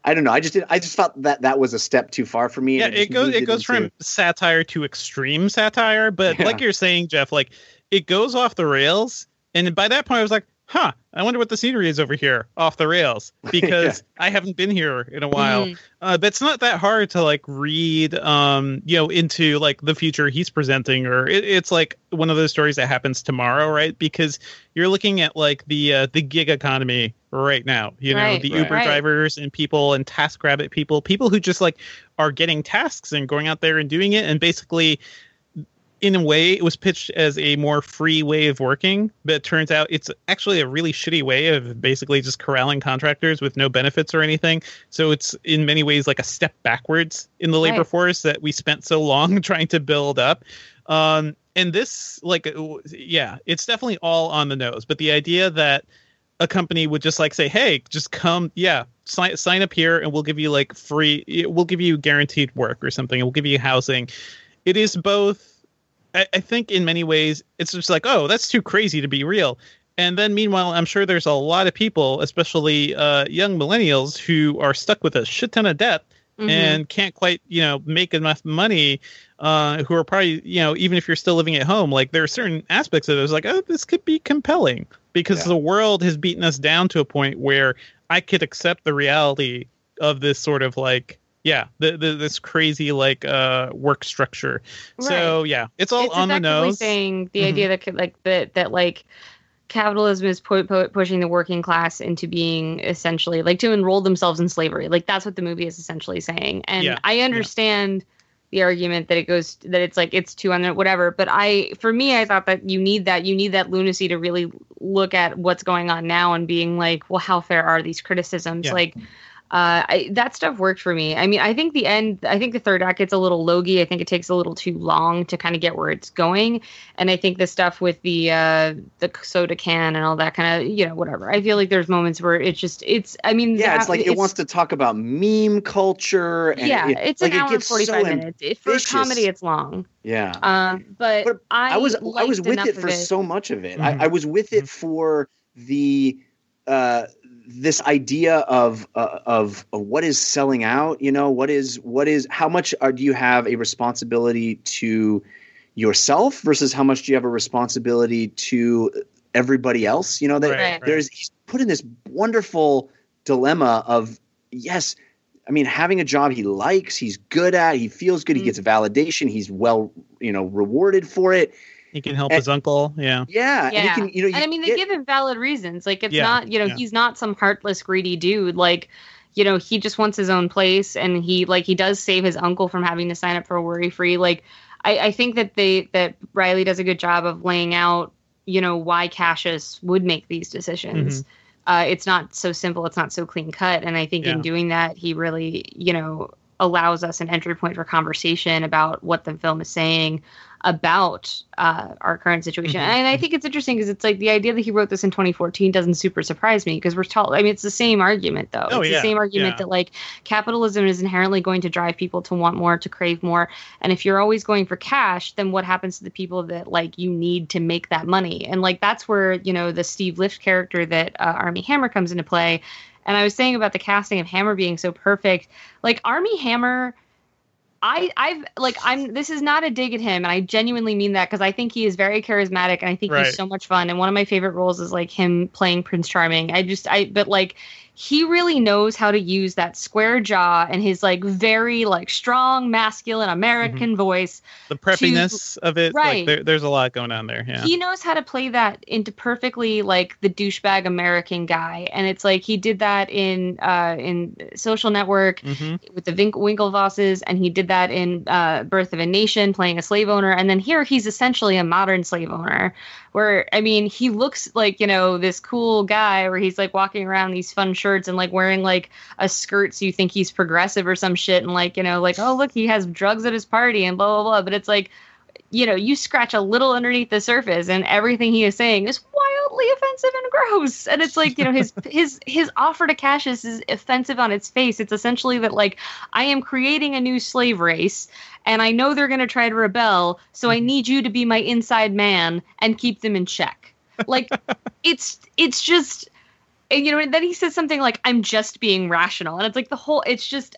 I don't know. I just did. I just felt that that was a step too far for me. yeah it goes it goes into- from satire to extreme satire but Yeah. like you're saying jeff like it goes off the rails and by that point i was like huh i wonder what the scenery is over here off the rails because i haven't been here in a while Mhm. uh, but it's not that hard to like read um you know into like the future he's presenting or it, it's like one of those stories that happens tomorrow right because you're looking at like the uh, the gig economy right now you know Right, the right. uber Right. drivers and people and task rabbit people people who just like are getting tasks and going out there and doing it and basically in a way it was pitched as a more free way of working but it turns out it's actually a really shitty way of basically just corralling contractors with no benefits or anything. So it's in many ways like a step backwards in the labor Right. force that we spent so long trying to build up. Um and this like uh, yeah it's definitely all on the nose. But the idea that a company would just like say hey just come yeah sign, sign up here and we'll give you like free we'll give you guaranteed work or something. We'll give you housing. It is both I, I think in many ways it's just like oh that's too crazy to be real and then meanwhile i'm sure there's a lot of people especially uh, young millennials who are stuck with a shit ton of debt Mhm. and can't quite you know make enough money uh, who are probably you know even if you're still living at home like there are certain aspects of it it's like oh this could be compelling because Yeah. the world has beaten us down to a point where i could accept the reality of this sort of like yeah the, the this crazy like uh work structure. So yeah it's all it's on the nose. saying the Mhm. idea that like that that like capitalism is pu- pu- pushing the working class into being essentially like to enroll themselves in slavery. Like that's what the movie is essentially saying. And Yeah, i understand the argument that it goes that it's like it's too on the whatever. But i for me i thought that you need that you need that lunacy to really look at what's going on now and being like well how fair are these criticisms? Yeah. like uh, I, that stuff worked for me. I mean, I think the end, I think the third act gets a little logy. I think it takes a little too long to kind of get where it's going. And I think the stuff with the uh, the soda can and all that kind of, you know, whatever. I feel like there's moments where it's just, it's. I mean, Yeah, it's that- like it wants to talk about meme culture. And yeah, it- it's like, an it hour and forty five so minutes. It, for a comedy, it's long. Yeah. Um, but, I, I was I was with it for it. so much of it. Mhm. I, I was with it for the uh, this idea of uh, of of what is selling out. You know, what is what is how much are, do you have a responsibility to yourself versus how much do you have a responsibility to everybody else? You know, that Right, right. there's he's put in this wonderful dilemma of yes. I mean, having a job he likes, he's good at, he feels good, he gets validation, he's well, you know, rewarded for it. He can help And- his uncle yeah Yeah, and Yeah, he can, you know, you and I mean, they get- give him valid reasons. Like, it's Yeah, not, you know, yeah. he's not some heartless, greedy dude. Like, you know, he just wants his own place, and he like he does save his uncle from having to sign up for worry free. Like, I, I think that they that Riley does a good job of laying out, you know, why Cassius would make these decisions. Uh, it's not so simple. It's not so clean cut. And I think Yeah. in doing that, he really, you know, allows us an entry point for conversation about what the film is saying about uh, our current situation. Mhm. And I think it's interesting because it's like the idea that he wrote this in 2014 doesn't super surprise me because we're told. I mean, it's the same argument though. Oh, it's yeah, the same argument yeah. that like capitalism is inherently going to drive people to want more, to crave more. And if you're always going for cash, then what happens to the people that like you need to make that money? And like that's where you know the Steve Lift character that uh, Armie Hammer comes into play. And I was saying about the casting of Hammer being so perfect, like Armie Hammer. I I've like I'm this is not a dig at him and I genuinely mean that because I think he is very charismatic and I think Right. he's so much fun and one of my favorite roles is like him playing Prince Charming. I just I but like he really knows how to use that square jaw and his like very like strong masculine American voice. the preppiness of it Right. like there, there's a lot going on there yeah He knows how to play that into perfectly like the douchebag American guy and it's like he did that in uh in Social Network Mhm. with the Wink- Winklevosses, and he did that in uh, Birth of a Nation, playing a slave owner. And then here he's essentially a modern slave owner, where I mean, he looks like you know this cool guy, where he's like walking around these fun shirts and like wearing like a skirt, so you think he's progressive or some shit, and like you know, like oh look, he has drugs at his party and blah blah blah. But it's like you know, you scratch a little underneath the surface, and everything he is saying is wildly offensive and gross. And it's like, you know, his his his offer to Cassius is offensive on its face. It's essentially that like I am creating a new slave race and I know they're going to try to rebel, so I need you to be my inside man and keep them in check. Like it's it's just and you know, and then he says something like I'm just being rational. And it's like the whole it's just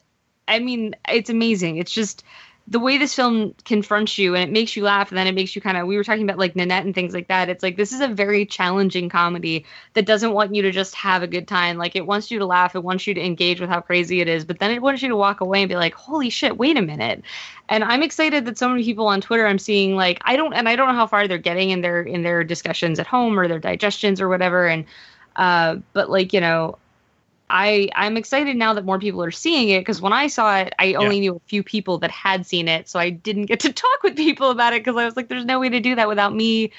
I mean, it's amazing. It's just the way this film confronts you and it makes you laugh and then it makes you kind of we were talking about like Nanette and things like that. It's like this is a very challenging comedy that doesn't want you to just have a good time. Like it wants you to laugh, it wants you to engage with how crazy it is, but then it wants you to walk away and be like, "Holy shit, wait a minute." And I'm excited that so many people on Twitter I'm seeing like I don't and I don't know how far they're getting in their in their discussions at home or their digestions or whatever and uh but like, you know, I I'm excited now that more people are seeing it because when I saw it, I only Yeah. knew a few people that had seen it, so I didn't get to talk with people about it because I was like, "There's no way to do that without me,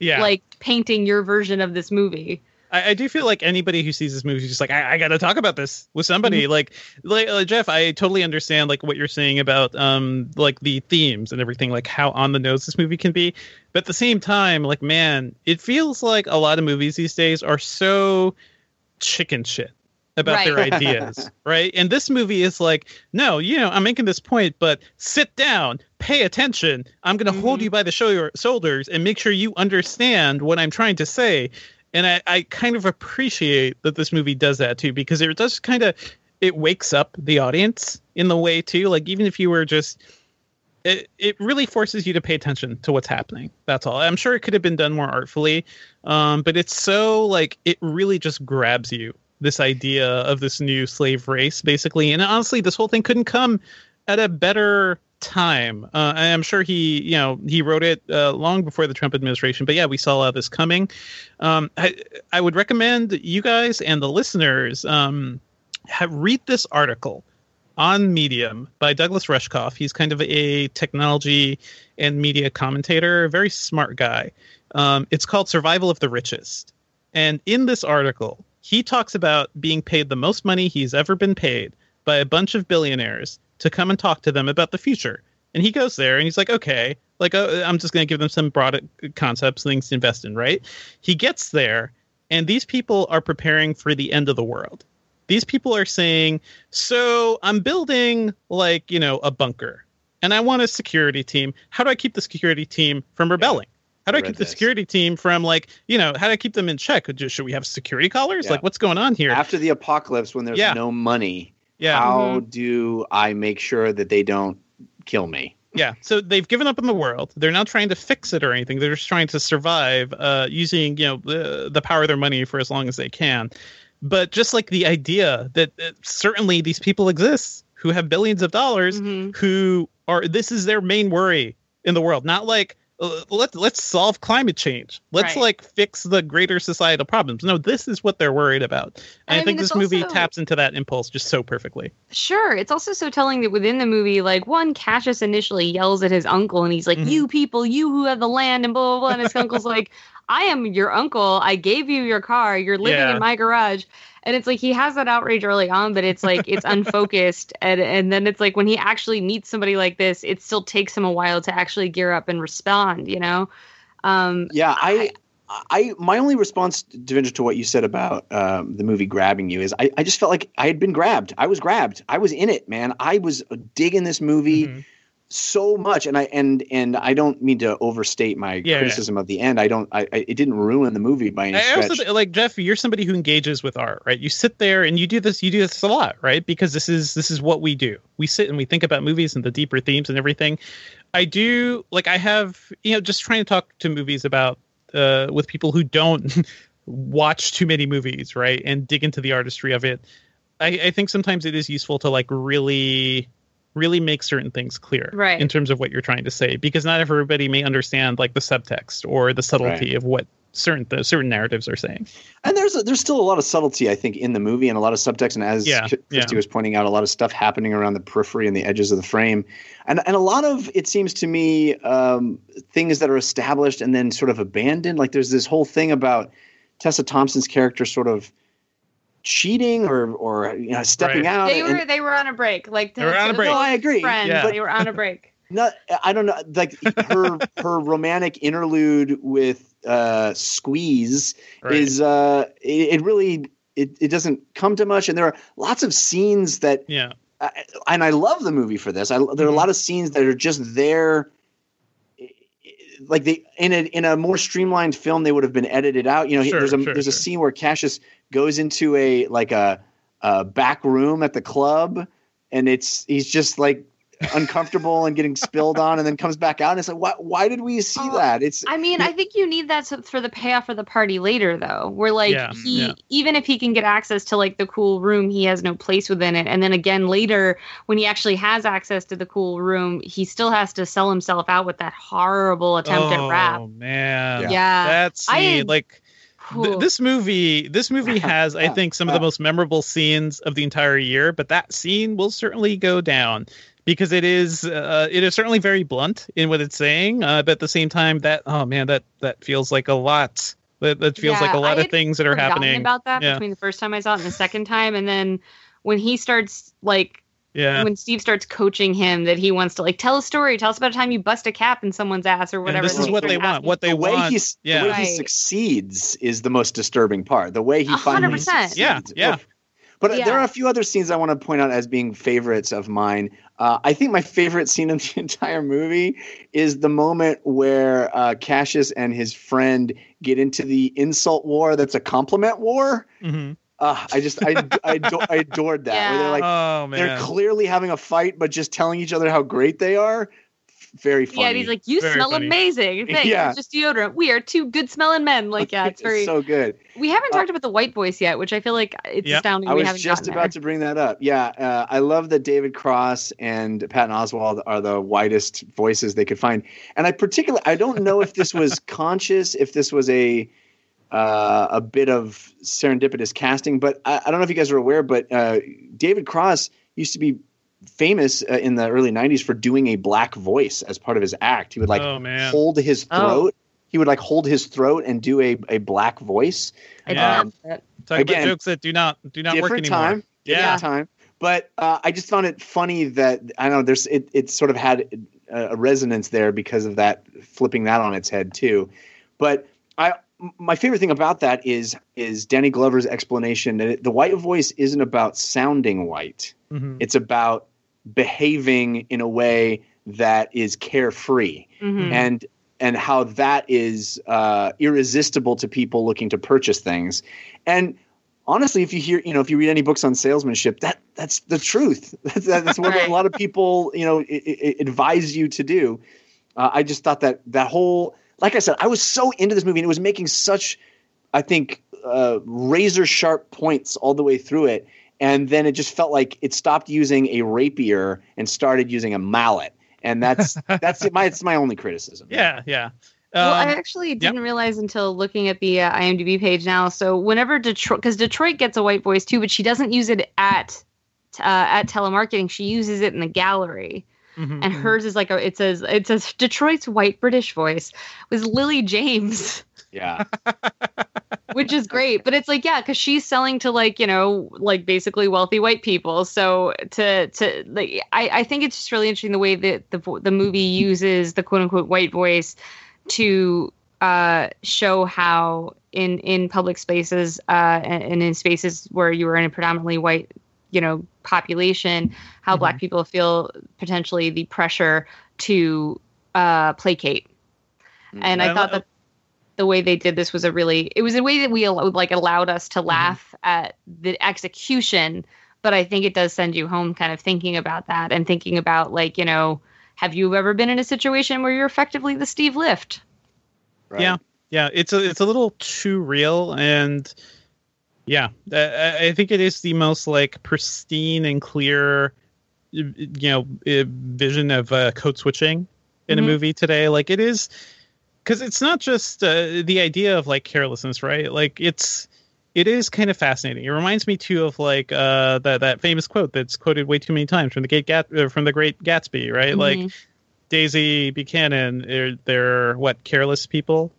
Yeah. like painting your version of this movie." I, I do feel like anybody who sees this movie is just like I, I got to talk about this with somebody. Mm-hmm. Like, like uh, Jeff, I totally understand like what you're saying about um like the themes and everything, like how on the nose this movie can be. But at the same time, like man, it feels like a lot of movies these days are so chicken shit about their ideas, right? And this movie is like, no, you know, I'm making this point, but sit down, pay attention. I'm going to hold you by the shoulder, shoulders and make sure you understand what I'm trying to say. And I, I kind of appreciate that this movie does that too, because it does kind of it wakes up the audience in the way too. Like even if you were just it, it really forces you to pay attention to what's happening. That's all. I'm sure it could have been done more artfully, um, but it's so like it really just grabs you. This idea of this new slave race, basically, and honestly, this whole thing couldn't come at a better time. Uh, I'm sure he, you know, he wrote it uh, long before the Trump administration. But yeah, we saw this coming. Um, I, I would recommend you guys and the listeners um, have, read this article on Medium by Douglas Rushkoff. He's kind of a technology and media commentator, very smart guy. Um, it's called Survival of the Richest. And in this article, he talks about being paid the most money he's ever been paid by a bunch of billionaires to come and talk to them about the future. And he goes there and he's like, okay, like uh, I'm just going to give them some broad concepts, things to invest in, right? He gets there, and these people are preparing for the end of the world. These people are saying, so I'm building like, you know, a bunker and I want a security team. How do I keep the security team from rebelling? How do I keep the security team from like, you know, how do I keep them in check? Should we have security collars? Yeah. Like, what's going on here? After the apocalypse, when there's Yeah. no money, Yeah. how Mhm. do I make sure that they don't kill me? Yeah, so they've given up on the world. They're not trying to fix it or anything. They're just trying to survive, uh, using you know the the power of their money for as long as they can. But just like the idea that uh, certainly these people exist who have billions of dollars, Mm-hmm. who are this is their main worry in the world. Not like uh, let's let's solve climate change. Let's Right. like fix the greater societal problems. No, this is what they're worried about. And I I, think it's this movie also- taps into that impulse just so perfectly. Sure, it's also so telling that within the movie, like one Cassius initially yells at his uncle, and he's like, Mm-hmm. "You people, you who have the land," and blah blah blah. And his uncle's like, "I am your uncle. I gave you your car. You're living Yeah. in my garage." And it's like he has that outrage early on, but it's like it's unfocused, and and then it's like when he actually meets somebody like this, it still takes him a while to actually gear up and respond. You know? Um, Yeah, I, I, my only response, Devindra, to what you said about um, the movie grabbing you is, I, I just felt like I had been grabbed. I was grabbed. I was in it, man. I was digging this movie Mm-hmm. So much, and I and and I don't mean to overstate my Yeah, criticism of the end. I don't. I, I it didn't ruin the movie by any I stretch. also like Jeff. You're somebody who engages with art, right? You sit there and you do this. You do this a lot, right? Because this is this is what we do. We sit and we think about movies and the deeper themes and everything. I do like I have you know just trying to talk to movies about uh, with people who don't watch too many movies, right? And dig into the artistry of it. I, I think sometimes it is useful to like really really make certain things clear Right. in terms of what you're trying to say because not everybody may understand like the subtext or the subtlety Right. of what certain the certain narratives are saying. And there's a, there's still a lot of subtlety, I think, in the movie and a lot of subtext. And as Yeah, Kristy yeah. was pointing out, a lot of stuff happening around the periphery and the edges of the frame, and and a lot of it seems to me um, things that are established and then sort of abandoned. Like there's this whole thing about Tessa Thompson's character sort of cheating or or you know stepping Right. out. they and- were they were on a break, like They were on a break. No, I agree, Friends, Yeah. they were on a break. not I don't know like her her romantic interlude with uh Squeeze Right. is uh it, it really it, it doesn't come to much and there are lots of scenes that Yeah. I, and I love the movie for this. I, there Mm-hmm. are a lot of scenes that are just there, like they in a in a more streamlined film they would have been edited out. You know, he- Sure, there's a sure, there's a scene where Cassius goes into a like a, a back room at the club, and it's he's just like uncomfortable and getting spilled on, and then comes back out, and it's like, why why did we see Oh, that? It's I mean, I think you need that for the payoff for the party later, though. Where like Yeah, he, yeah. even if he can get access to like the cool room, he has no place within it. And then again later, when he actually has access to the cool room, he still has to sell himself out with that horrible attempt at rap. Oh man, Yeah. that's I- like th- this movie. This movie has, I think, some of the most memorable scenes of the entire year. But that scene will certainly go down because it is uh, it is certainly very blunt in what it's saying. Uh, but at the same time, that oh man, that that feels like a lot. That, that feels like a lot of things that are happening. about that yeah. between the first time I saw it and the second time, and then when he starts like Yeah. when Steve starts coaching him that he wants to like tell a story, tell us about a time you bust a cap in someone's ass or whatever. this is what they want. What they the way want. he's yeah. the way he succeeds is the most disturbing part. The way he A finally hundred percent. succeeds. Yeah, yeah. Oof. But uh, Yeah. there are a few other scenes I want to point out as being favorites of mine. Uh, I think my favorite scene of the entire movie is the moment where uh, Cassius and his friend get into the insult war that's a compliment war. Mhm. Uh, I just I I, ado- I adored that. Where they're like Oh man. they're clearly having a fight, but just telling each other how great they are. Very funny. Yeah, and he's like, "You Very smell funny. amazing. Thanks. Yeah. It's just deodorant. We are two good smelling men." Like, yeah, it's very. so good. we haven't talked about the white voice yet, which I feel like it's astounding I we was haven't just about there. to bring that up. Yeah, uh, I love that David Cross and Patton Oswalt are the widest voices they could find, and I particularly I don't know if this was conscious, if this was a uh, a bit of serendipitous casting, but I, I don't know if you guys are aware, but uh, David Cross used to be famous uh, in the early '90s for doing a black voice as part of his act. He would like Oh, hold his Oh. throat. He would like hold his throat and do a, a black voice. Yeah. not know again, about jokes that do not do not work different anymore. time different Yeah. time but uh, i just found it funny that i don't know there's it, it sort of had a, a resonance there because of that flipping that on its head too but I my favorite thing about that is is danny glover's explanation that it, the white voice isn't about sounding white Mhm. it's about behaving in a way that is carefree. Mhm. and and how that is uh, irresistible to people looking to purchase things. And honestly if you hear you know if you read any books on salesmanship that that's the truth. That's, that's what Right. a lot of people you know I- I- advise you to do. Uh, i just thought that that whole like i said i was so into this movie and it was making such i think uh, razor sharp points all the way through it and then it just felt like it stopped using a rapier and started using a mallet and that's that's my it's my only criticism Yeah, yeah. well, I Um, actually didn't realize until looking at the uh, IMDb page now. So whenever Detroit, because Detroit gets a white voice too, but she doesn't use it at uh, at telemarketing. She uses it in the gallery, mhm, and mhm. hers is like a it says it says Detroit's white British voice was Lily James. yeah which is great but it's like yeah because she's selling to like you know like basically wealthy white people. So to to like i i think it's just really interesting the way that the the movie uses the quote unquote white voice to uh show how in in public spaces uh and, and in spaces where you are in a predominantly white you know population how black people feel potentially the pressure to uh placate. And Yeah, i thought that the way they did this was a really it was a way that we al- like allowed us to laugh at the execution but i think it does send you home kind of thinking about that and thinking about like you know have you ever been in a situation where you're effectively the steve lift right. Yeah, yeah. It's a it's a little too real, and yeah, uh, I I think it is the most like pristine and clear, you know, uh, vision of uh, code switching in Mhm. a movie today. Like it is, because it's not just uh, the idea of like carelessness, right? Like it's. It is kind of fascinating. It reminds me too of like uh, that that famous quote that's quoted way too many times from the Great Gat- uh, from the Great Gatsby, right? Like Mhm. Daisy Buchanan, they're, they're what careless people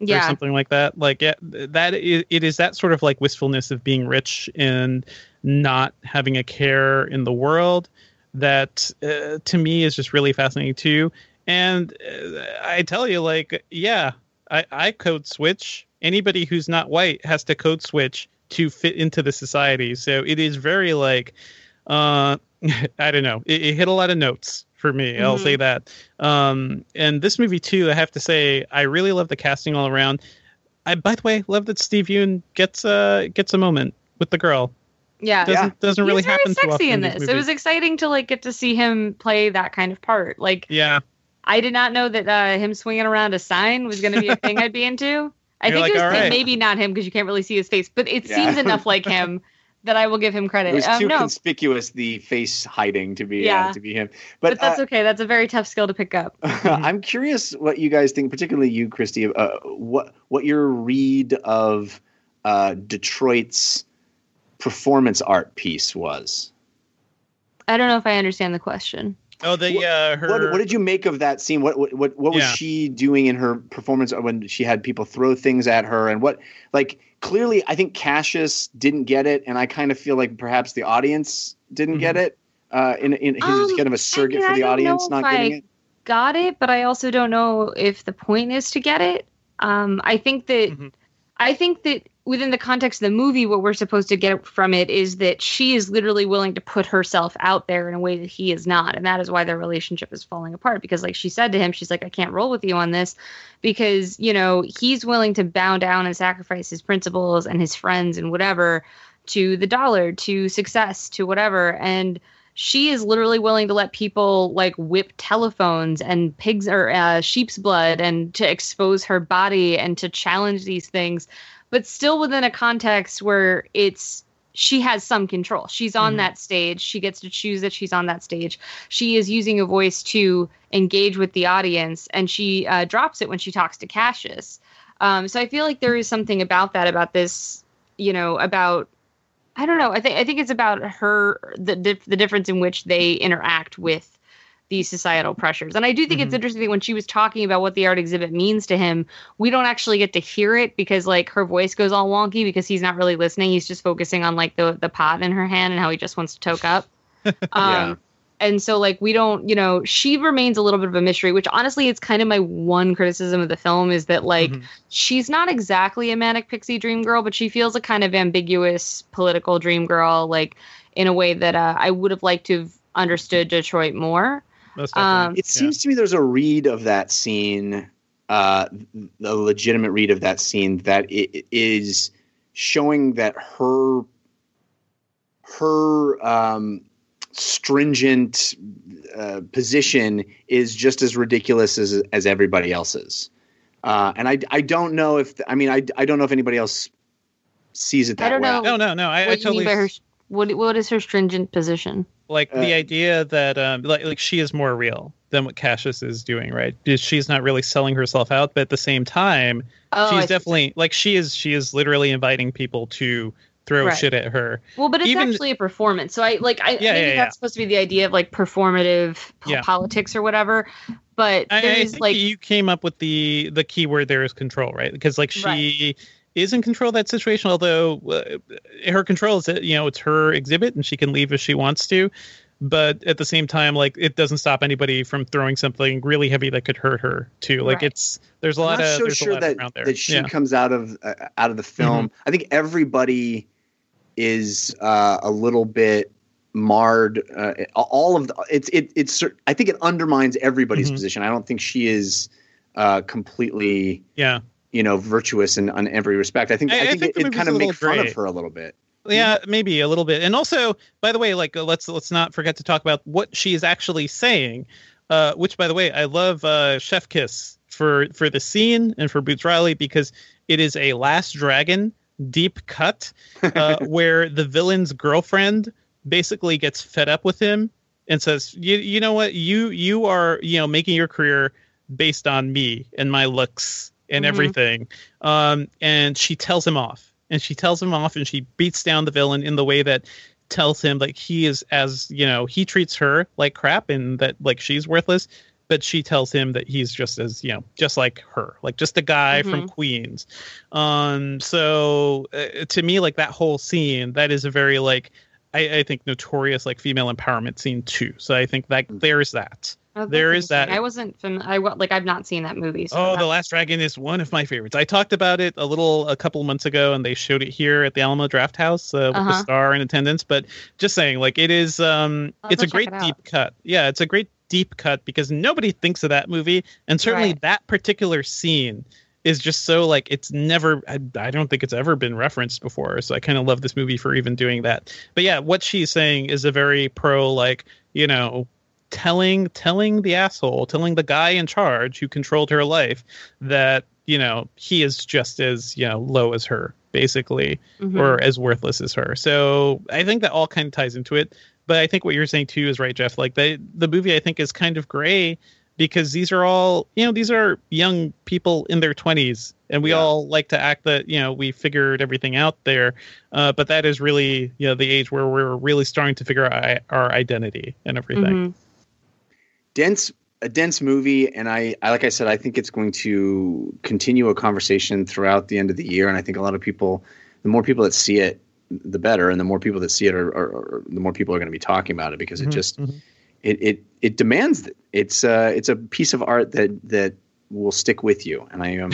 or yeah something like that. Like yeah, that is, it is that sort of like wistfulness of being rich and not having a care in the world. that uh, to me is just really fascinating too. And uh, I tell you, like, yeah, I, I code switch. Anybody who's not white has to code switch to fit into the society. So it is very like, uh, I don't know, it, it hit a lot of notes for me. I'll Mhm. say that. Um, and this movie too, I have to say, I really love the casting all around. I, by the way, love that Steve Yeun gets uh gets a moment with the girl. Yeah, Doesn't doesn't really He's very happen too sexy often in these this. It was exciting to like get to see him play that kind of part. Like, Yeah, I did not know that uh, him swinging around a sign was going to be a thing I'd be into. I You're think like, it was "All right." maybe not him because you can't really see his face, but it Yeah. seems enough like him that I will give him credit. It was Um, too no, conspicuous the face hiding to be Yeah. uh, to be him. but, But, that's uh, okay. That's a very tough skill to pick up. I'm curious what you guys think, particularly you, Kristy. Uh, what what your read of uh, Detroit's performance art piece was. I don't know if I understand the question. Oh, the uh, her. What, what did you make of that scene? What what what, what was Yeah. she doing in her performance when she had people throw things at her? And what like clearly, I think Cassius didn't get it, and I kind of feel like perhaps the audience didn't get it. Uh, in in he was Um, kind of a surrogate I for the audience not getting I it. got it, but I also don't know if the point is to get it. Um, I think that Mm-hmm. I think that within the context of the movie, what we're supposed to get from it is that she is literally willing to put herself out there in a way that he is not, and that is why their relationship is falling apart. Because, like she said to him, she's like, "I can't roll with you on this," because you know he's willing to bow down and sacrifice his principles and his friends and whatever to the dollar, to success, to whatever, and she is literally willing to let people like whip telephones and pigs or uh, sheep's blood and to expose her body and to challenge these things but still within a context where it's she has some control. She's on that stage. She gets to choose that she's on that stage. She is using a voice to engage with the audience and she uh, drops it when she talks to cassius. Um, so i feel like there is something about that about this you know about I don't know. I think I think it's about her the the difference in which they interact with these societal pressures. And I do think it's Mhm. interesting that when she was talking about what the art exhibit means to him, we don't actually get to hear it because like her voice goes all wonky because he's not really listening. He's just focusing on like the the pot in her hand and how he just wants to toke up. Um, Yeah. And so, like, we don't, you know, she remains a little bit of a mystery, which honestly, it's kind of my one criticism of the film is that, like, Mhm. she's not exactly a manic pixie dream girl, but she feels a kind of ambiguous political dream girl, like, in a way that uh, I would have liked to have understood Detroit more. Most Um, It seems to me there's a read of that scene, uh, a legitimate read of that scene that it is showing that her her um, stringent uh, position is just as ridiculous as as everybody else's. Uh, and I, I don't know if I mean I, I don't know if anybody else sees it that I don't way. know. No, no, no. I, I what do you totally mean by her? What What is her stringent position? like Uh, the idea that um like like she is more real than what Cassius is doing, right? She's not really selling herself out, but at the same time, Oh, I she's see. definitely like she is she is literally inviting people to throw Right. shit at her. Well, but it's Even- actually a performance. So I like I Yeah, maybe yeah, that's yeah. supposed to be the idea of like performative po- Yeah. politics or whatever. But I, I there's think like you came up with the the key word there is control, right? Because like she is in control of that situation, although uh, her control is that you know it's her exhibit and she can leave if she wants to. But at the same time, like it doesn't stop anybody from throwing something really heavy that could hurt her too. Like Right. it's there's a I'm lot not of so sure that, around there. that she yeah. Mm-hmm. comes out of uh, out of the film. I think everybody is uh, a little bit marred. Uh, all of the, it's it it's I think it undermines everybody's Mhm. position. I don't think she is uh, completely yeah. You know virtuous in, in every respect. I think I- I, I think, think it, it kind of makes fun gray. of her a little bit. Yeah, maybe a little bit. And also, by the way, like uh, let's let's not forget to talk about what she is actually saying. Uh, which, by the way, I love uh, Chef Kiss for for the scene and for Boots Riley because it is a Last Dragon deep cut uh, where the villain's girlfriend basically gets fed up with him and says, "You you know what? You you are you know making your career based on me and my looks and Mhm. everything." Um, and she tells him off, and she tells him off, and she beats down the villain in the way that tells him like he is as you know he treats her like crap and that like she's worthless but she tells him that he's just as you know just like her like just a guy from Mhm. queens um so uh, to me like that whole scene that is a very like I, I think notorious like female empowerment scene too. So I think that there's that. Oh, there is that. I wasn't. Fam- I like. I've not seen that movie. So Oh, The Last Dragon is one of my favorites. I talked about it a little a couple months ago, and they showed it here at the Alamo Drafthouse uh, with the Uh-huh. star in attendance. But just saying, like it is, um, I'll it's a great it deep cut. Yeah, it's a great deep cut because nobody thinks of that movie, and certainly Right. that particular scene is just so like it's never. I, I don't think it's ever been referenced before. So I kind of love this movie for even doing that. But yeah, what she's saying is a very pro like you know telling telling the asshole telling the guy in charge who controlled her life that you know he is just as you know low as her basically Mhm. or as worthless as her. So i think that all kind of ties into it. But i think what you're saying too is right jeff. Like the the movie i think is kind of gray because these are all you know these are young people in their 20s and we all like to act that you know we figured everything out there. Uh, but that is really you know the age where we're really starting to figure out our identity and everything dense a dense movie and I, I like i said i think it's going to continue a conversation throughout the end of the year and i think a lot of people the more people that see it the better and the more people that see it are, are, are the more people are going to be talking about it because it Mhm, just mhm. it, it it demands it. it's uh it's a piece of art that that will stick with you and i am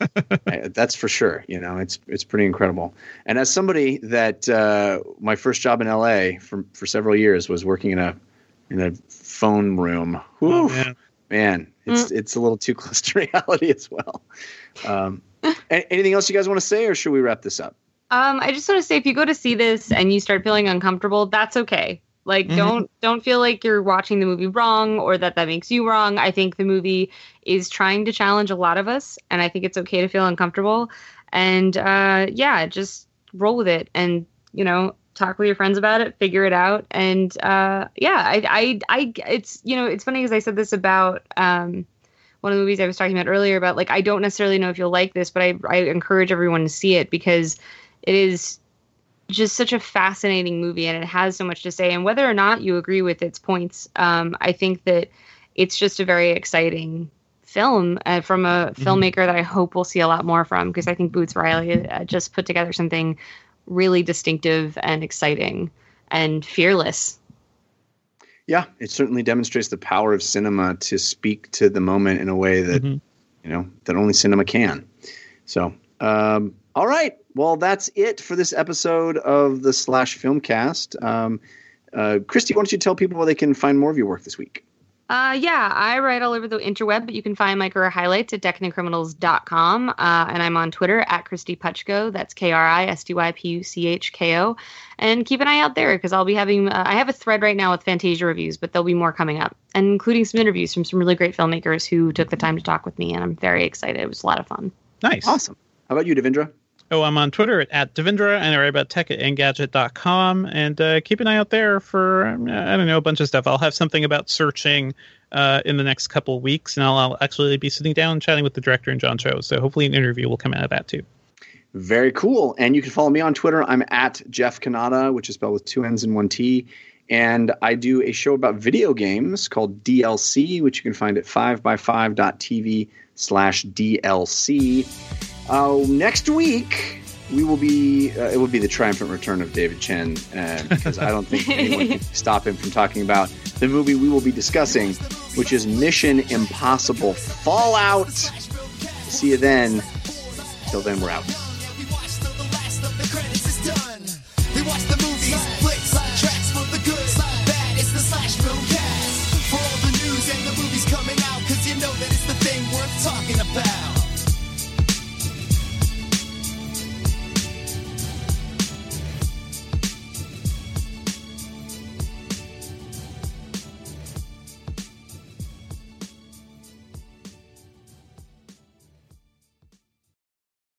I, that's for sure you know it's it's pretty incredible and as somebody that uh my first job in la for for several years was working in a in a phone room Oh, man. man it's it's a little too close to reality as well um a- anything else you guys want to say or should we wrap this up Um, I just want to say, if you go to see this and you start feeling uncomfortable, that's okay. Like, Mhm. don't don't feel like you're watching the movie wrong or that that makes you wrong. I think the movie is trying to challenge a lot of us, and I think it's okay to feel uncomfortable. And uh, yeah, just roll with it, and you know, talk with your friends about it, figure it out, and uh, yeah, I, I, I, it's you know, it's funny because I said this about um, one of the movies I was talking about earlier about like I don't necessarily know if you'll like this, but I I encourage everyone to see it because it is just such a fascinating movie and it has so much to say. And whether or not you agree with its points, um, I think that it's just a very exciting film uh, from a filmmaker that I hope we'll see a lot more from because I think Boots Riley uh, just put together something really distinctive and exciting and fearless. yeah it certainly demonstrates the power of cinema to speak to the moment in a way that Mhm. you know that only cinema can so um all right well that's it for this episode of the slash filmcast um uh, Kristy, why don't you tell people where they can find more of your work this week? Uh, yeah, I write all over the interweb, but you can find my career highlights at decadentcriminals.com. Uh, and I'm on Twitter at Kristy Puchko. That's K R I S T Y P U C H K O. And keep an eye out there because I'll be having, uh, I have a thread right now with Fantasia reviews, but there'll be more coming up, and including some interviews from some really great filmmakers who took the time to talk with me. And I'm very excited. It was a lot of fun. Nice. Awesome. How about you, Devindra? Oh, I'm on Twitter at, at Devindra, and I write about tech at Engadget.com. And uh, keep an eye out there for, um, I don't know, a bunch of stuff. I'll have something about searching uh, in the next couple weeks, and I'll, I'll actually be sitting down and chatting with the director and John Cho. So hopefully an interview will come out of that too. Very cool. And you can follow me on Twitter. I'm at Jeff Cannata, which is spelled with two N's and one T. And I do a show about video games called DLC, which you can find at 5by5.tv slash DLC. Uh, next week, we will be, uh, it will be the triumphant return of David Chen, uh, because I don't think anyone can stop him from talking about the movie we will be discussing, which is Mission Impossible Fallout. See you then. Till then, we're out. Watch the movies, flicks, tracks for the good, bad. It's the slash film cast.